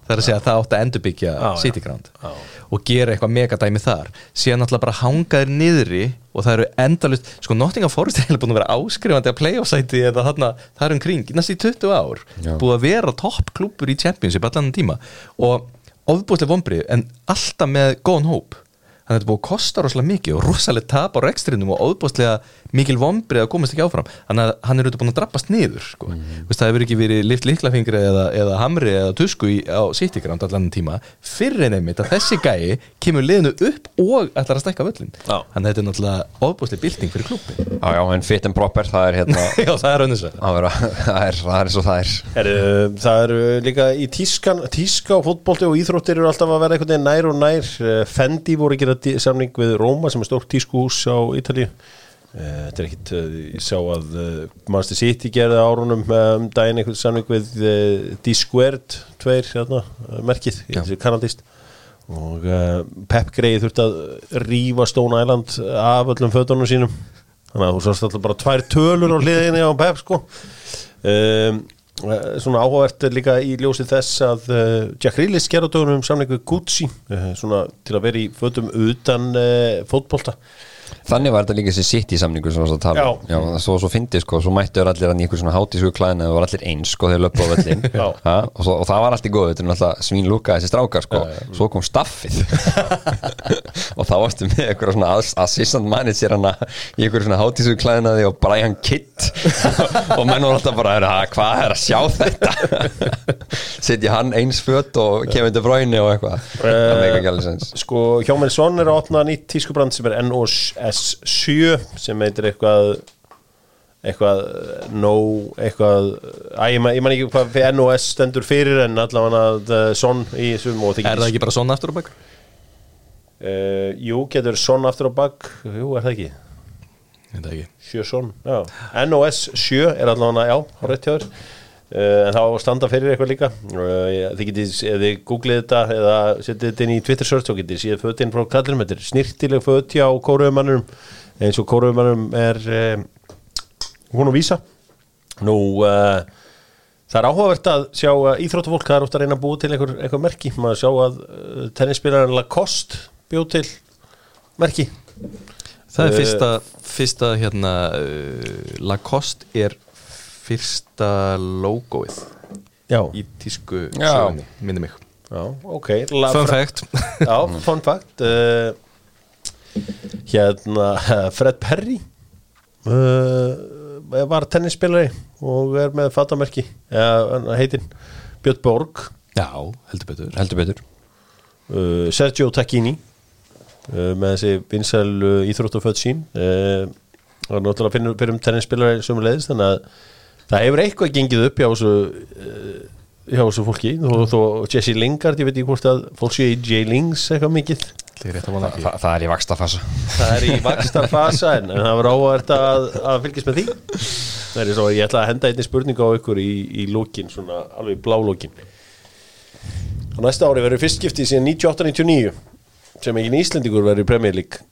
Það er að segja að það átti að endurbyggja. City Ground. Já. Og gera eitthvað megadæmi þar. Síðan náttúrulega bara hanga þér niðri og það eru endalust, sko Nottingham Forest er búin að vera áskrifandi að playoff-sæti eða þarna, það er um kring, næst í 20 ár. Já. búið að vera topp klúpur í Championship allan tíma og ofbúðslega vombrið en alltaf með góðan hóp þannig að þetta er búið að kosta rosalega mikið og rosalega tap á rekstrinum og óbúðslega mikil vombrið að komast ekki áfram. Þannig að hann er auðvitað búin að drabbast niður sko. Mhm. Veist, það hefur ekki verið lift liklafingri eða, eða hamri eða tusku í, á Cityground allan tíma. Fyrir en einmitt að þessi gæi kemur liðinu upp og ætlar að stækka völlin Já. þannig að þetta er náttúrulega óbúðslega bylting fyrir klubbi Já, já, en fit and proper, það er hérna Já, það er vera, það er, það er svo það er. Heru, það eru líka í tískan tíska og fótbolti og íþróttir eru alltaf að vera Eh, tí- samning við Róma sem er stórt tískuhús á Ítalíu. Eh, þetta er ekkit eh, ég sá að uh, Manchester City gerði árunum eh, um daginn einhvern samning við uh, D-Squared tveir hérna, merkið kanadist og uh, Pep Grey þurfti að rífa Stone Island af öllum fötunum sínum. Þannig að þú sást alltaf bara tvær tölur á hliðinni á Pep sko. Um, eh, svona áhugavert er líka í ljósi þess að uh, Jack Reelis gerði á dögunum um samling við Gucci uh, svona til að vera í fötum utan fótbolta Þannig var þetta líka þessi sitt í samningu sem varst að tala um. Já. Já, það svo, svo fyndi sko, svo mættu þér allir hann í einhver svona hátísku klæðina og var allir eins sko þegar löpu á völlin Já. og, svo, og það var allt í góðu, þetta er náttúrulega svín lúka þessi strákar sko, svo kom staffið. Og þá varstu með einhverja svona ass- assistant manager hana í einhverju svona hátísku klæðina því og Brian Kitt og menn voru alltaf bara, "Ha, hvað er að sjá þetta? Setja hann eins fött og kemur til bræni og eitthvað. Það sens sko Hjómen Son er að opna nýtt tískubrand sem er NOS7 sem heitir eitthvað eitthvað uh, no, eitthvað að ég, man- ég man ekki hvað NOS stendur fyrir en allavega að uh, Son í þessum og Er það ekki bara svona aftur á bak? Uh, jú, getur Son aftur á bak Jú, er það ekki? Þetta ekki Sjö Son, já NOS 7 er allavega, já, rétt hjá þér En þá á að standa fyrir eitthvað líka. Ég- Þið getið, ef þið googlið þetta eða setið þetta inn í Twitter search þá getið þið séð fötin frá kallinum Þetta er snirtileg föt hjá kóruðumannum eins og kóruðumannum er uh, hún og vísa. Nú, uh, það er áhugavert að sjá að íþróttafólk það er ofta að reyna að búa til einhver, einhver merki. Maður sjá að uh, tennisspilarinn Lacoste bjóð til merki. Það er Eh, fyrsta, fyrsta hérna uh, Lacoste er fyrsta logoið Já, í tísku Já. sögunni, minni mig. Já ok Fun fact. Já, fun fact uh, Hérna Fred Perry uh, var tennisspilari og er með fatamerki eða heitin Björn Borg. Já, heldur betur heldur betur. Uh, Sergio Tacchini uh, með þessi vinsæl uh, íþróttaföld sín. Uh, og náttúrulega finnum fyrir um tennisspilari sem leiðist þannig að það hefur eitthvað gengið upp hjá þessu uh, hjá þessu fólki. Og þó Jesse Lingard, ég veit ekki hvort að fólk sé í J. Lings eitthvað ekki. Þa, það er í vaksta fasa það er í vakstar fasa en, en það var áhært að, að fylgjast með því. Það er svo, ég ætla að henda einni spurningu á ykkur í, í lókin, svona alveg blá lókin á næsta ári verður fyrst skiptið síðan 98-99 sem eginn Íslendingur verður í Premier League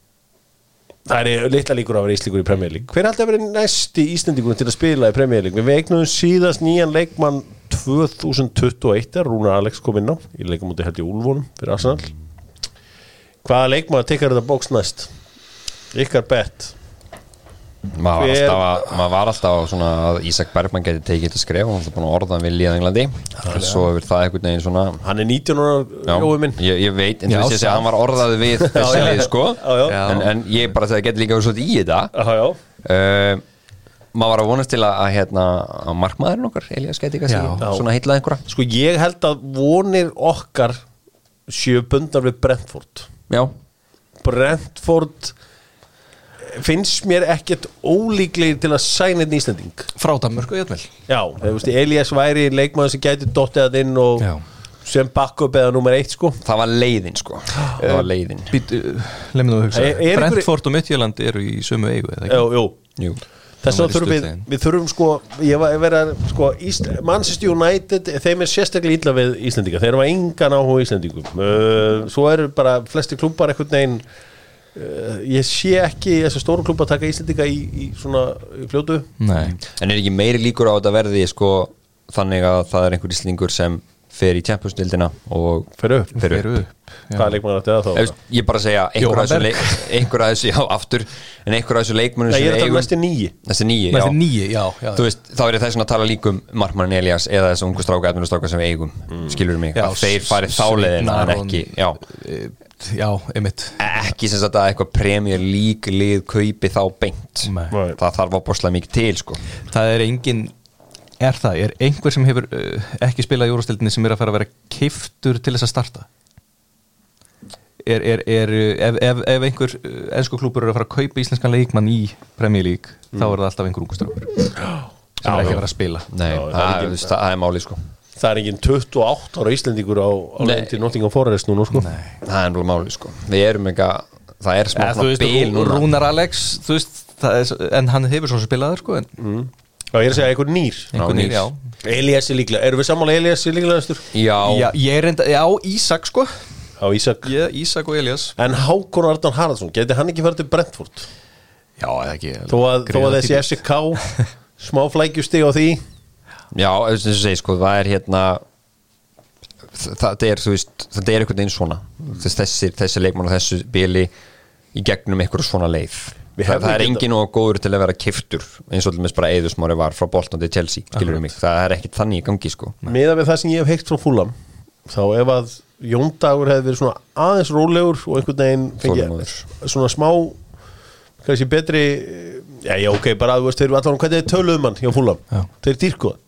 það er litla líkur að vera Íslendingur í League. Hver heldur að vera næsti Íslendingur til að spila í League? Við eignum síðast nýjan leikmann 2021 er Rúnar Alex kom inn á. Í leikamóti held í Úlfónum fyrir Arsenal. Hvaða leikmann tekkar þetta bóks næst? Ykkar bett maður var, Hver- alltaf að, maður var alltaf svona að Ísak Bergman geti tekið þetta skref og hann er búin að orða hann við líðan Englandi. Svo hefur það einhvern veginn svona hann er 19 ára jói minn. Ég, ég veit, en þú veist ég að hann var orðað við þessi lið sko. Já, já. En, en ég bara þegar geti líka verið svolítið í þetta. Já. uh, maður var að vonast til að, að, hérna, að markmaðurinn okkar Elias geti Já. svona heitlað einhverja. Sko ég held að vonir okkar séu bundar við Brentford. Já, Brentford finnst mér ekkert ólíklegir til að sæna einn Íslanding Frá Danmörku, ég vil já, þegar veist, Elias væri leikmaður sem gæti dottið að inn og Já. sem backup eða nummer eitt sko það var leiðin sko það var leiðin Býtu, lemmi nú að hugsa Er- er einhver- Brentford og Midtjöland eru í sömu eigu, eða ekki? jú, jú. Jú. Þess vegna þurfum við, við þurfum sko, ég var að vera sko, Ísl, Manchester United, þeim er sérstaklega illa við Íslendinga, þeir eru að engan áhuga á Íslendingum, uh, svo eru bara flesti klubbar einhvern veginn uh, ég sé ekki þessu stóru klubba taka Íslendinga í, í svona í fljótu. Nei. En er ekki meiri líkur á að þetta verði sko þannig að það er einhver íslingur sem fer í Champions-dildina og Fyrir upp. Fer upp. Upp Hvað leikmann ætti það þá? Ef- Ég bara að segja einhver þessu, já, aftur en einhver Nei, sem ég er að tala eigum næstu nýji Þessi nýji, Með já. þessi nýji, já, já Þú veist, þá er ég þess að tala líka um Markmann Elias eða þessu ungu stráka, sem við eigum skilur mig, Já, að þeir farið þáleiðina en ekki, já. Eh, Já, einmitt. Ekki sem sagt að eitthvað Premier League lið kaupi þá beint. Nei. Það þarf opaslega mikið til sko. Það er engin Er það, er einhver sem hefur uh, ekki spilað í júrastildinni sem er að fara að vera keiftur til þess að starta? Er, er, er ef, ef, ef einhver uh, ennsku klúpur er að fara að kaupa íslenskan leikmann í Premier League þá er það alltaf einhver ungustrákur sem er ekki að fara að spila. Nei, Já, það er það, er, það er máli sko Það er enginn 28 ára Íslendingur á, á til Nottingham Forest núna sko. Nei. það er náttúrulega máli sko. Við erum eitthvað, það er smá svona Rú- núna. Rúnar Alex þú veist, það er, en hann hefur svona spilaður sko, en Já, ég er að segja einhver nýr. Einhvern nýr. já. Elias er líklega, erum við sammála Elias er líklega næstur? já, já, ég er enda, já, Ísak sko. Já, Ísak. Ég, Ísak og Elias. En Hákon Arndan Haraldsson, geti hann ekki farið til Brentford? já, eða ekki. Þó að, þó að þessi FCK smá flækjusti á því já, þess að segja sko það er hérna það, er, þú veist, það er einhvern veginn svona. Þess, þessi, þessi leikmann og þessu bili í gegnum einhver svona leið. Það, það er geta- engin og góður til að vera kiftur eins og til með bara Eðusmári var frá Bolton til Chelsea, skilur mig, það er ekkit þannig í gangi sko. Miða við það sem ég hef heilt frá fúlam Þá ef að Jóndagur hefði verið svona aðeins rólegur og einhvern veginn fengið svona smá kannski betri já, já, ok, bara þú veist, þeir eru allan hvernig þeir töluðum hann hjá fúlam, þeir dýrkuðan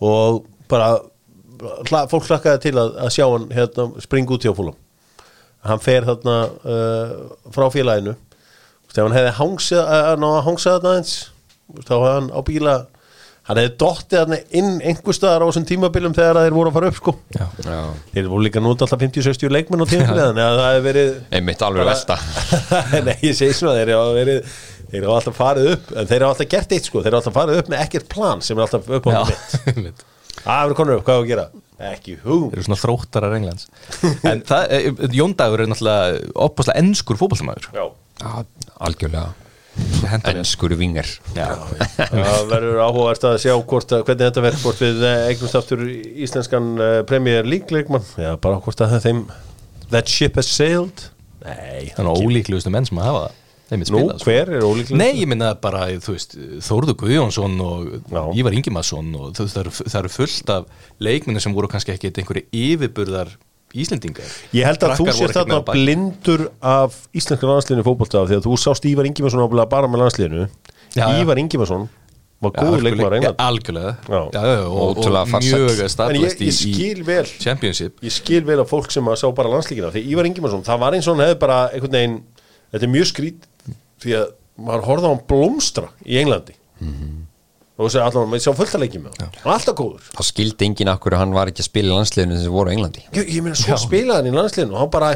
og bara hla, fólk hlakkaði til að, að sjá hann hérna, springa út hjá fúlam hann fer þarna uh, frá félaginu ef hann hefði hangsið, að ná að hangsa þarna eins þá hefði hann á bíla hann hefði dottið þarna inn einhver staðar á þessum tímabilum þegar þeir voru að fara upp sko já. já. þeir voru líka nút alltaf 50-60 leikmenn á að það hefði verið einmitt alveg velta Nei, ég segi svona, þeir hafa verið þeir hafa alltaf farið upp, en þeir hafa alltaf gert eitt sko, þeir hafa alltaf farið upp með ekkert plan sem er alltaf upp á mitt. einmitt. Það er konur upp, hvað er að gera? Ekki hug. Þeir eru svona þróttarar Englands. En það, eh, Jón Dagur er náttúrulega opaslega ennskur fótballtamaður Já, Já, algjörlega. Enskur vingar Já, það verður áhugavert að sjá hvort að, hvernig þetta verður hvort við eh, eignumst aftur íslenskan uh, Premier League leikmann. Já, bara hvort að þeim That ship has sailed. Nei, þannig að ólíklegustu menn sem að hafa það Nú, sko. hver er ólíklega? Nei, ég minna bara, þú veist, Þórður Guðjónsson og Já. Ívar Ingimarsson og þú það eru, það eru fullt af leikmenni sem voru kannski ekki einhverju yfirburðar Íslendingar Ég held að þú Frakkar voru sést ekkert þarna blindur af íslenska landsliðinu fótbolta því að þú sást Ívar Ingimarsson ábúinlega bara með já. Ívar Ingimarsson var góður leikmaður Já, England algjörlega Já. Og, og mjög skil vel Championship Ég skil vel að fólk sem að sá bara landslíkina því Ívar Ingimarsson, það var eins og hann hefði bara einhvern veginn, þetta er mjög skrít því að maður horfði á hann blómstra í Englandi. Og þessi allan, maður sjá fullt að leikja með hann? Hann var alltaf góður. Þá skildi enginn akkur að hann var ekki að spila í landsliðinu sem voru á Englandi. Ég, ég meina, svo spilaði hann í landsliðinu og hann bara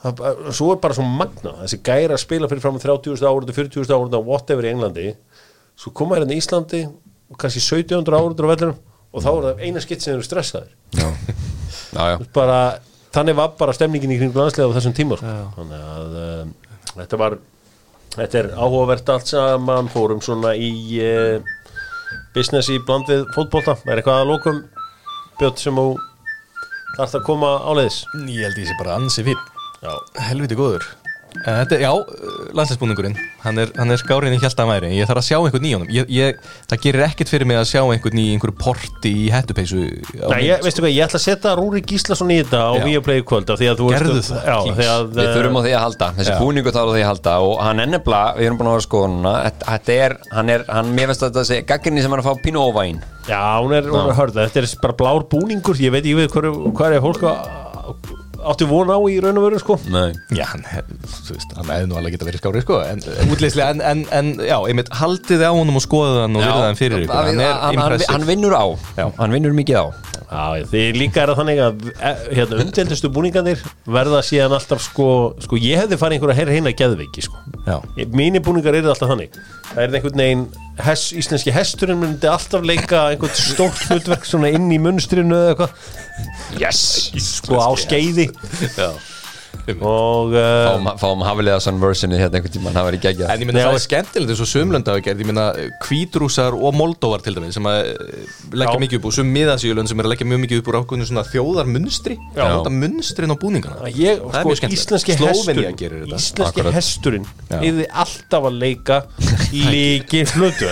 það, bara- svo er bara svo magna þessi gæra að spila fyrir fram 30.000 árundu 40.000 árundu whatever í Englandi. Svo koma hérna í Íslandi og kannski 1700 árundur á vellinum og þá er það eina skitt sem eru stressaðir. Já, já, já. bara, þannig var bara stemningin í kring landslega á þessum tíma sko. þannig að um, þetta var þetta er áhugavert allt saman. Fórum svona í uh, business í bland við fótbolta. Er eitthvað að lókum bjótt sem þú þarft að koma áleiðis Ég held ég sé bara ansi já, Helviti góður þetta, já, landslæsbúningurinn hann er, hann er skárin í hjálta væri Ég þarf að sjá einhvern nýjónum ég, ég, Það gerir ekkert fyrir mig að sjá einhvern í einhverju porti í mynd, ég, veistu hvað, ég ætla að setja Rúri Gíslason í þetta á Já. Viaplay í kvöld af því að þú Gerðu það, já, að, Við þurfum á því að halda, þessi búningu þarf á því að halda og hann er nefnilega, við erum búin að vera skoðununa þetta er, hann er, hann, mér veist að þetta sé gaggrinni sem er að fá pínu óvæn. Já, hún er, hún er hörða, þetta er bara blár búningur. Ég veit átti von á í raun og veru sko. Nei. Já, hann, þú veist, hann hefði nú alveg geta verið skári sko, en, útleyslega, en, en, en já, einmitt haldið á honum og skoðið hann og virðið hann fyrir ykkur, hann er hann, hann, vinnur á, Já. hann vinnur mikið á. Já, því líka er það þannig að e, hérna, umdeldustu búningarnir verða síðan alltaf sko, sko ég hefði farið einhverja herra heina geðveiki sko. Mínir búningar eru alltaf þannig. Það er einhvern veginn hes, íslenski hesturinn myndi alltaf leika einhvern stórt hlutverk svona inn í munstrinu eða eitthvað. Yes. sko á skeiði. Já og uh, Fáum, fáum Hafliðason versioni hérna einhvern tímann, það var í gegja En ég minna það og- er skemmtilegt eins og sumlönda hafa gert, ég minna kvítrúsar og moldóvar til dæmis sem að eh, leggja mikið upp úr. Sum miðasíulönd sem er að leggja mjög mikið upp úr ákveðinu svona þjóðar munstri þetta munstrin á búningana. Ég, Það er sko, mjög skemmtilegt. íslenski hesturinn gerir þetta. íslenski Akkurat. hesturinn Já. yfir alltaf að leika líki hlutu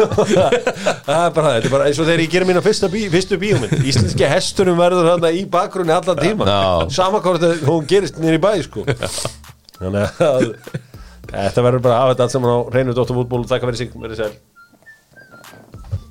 það er bara það þetta er bara eins og þegar ég gerir mína fyrsta bí, fyrstu bíómynd íslenski hesturinn verður þarna í bakgrunni allan tíma Já. sama hvort að hún gerist nýri bæ sko. Þannig að þetta verður bara að hafa þetta allt saman á reynu dóttum útból og þakka fyrir sig verið sæl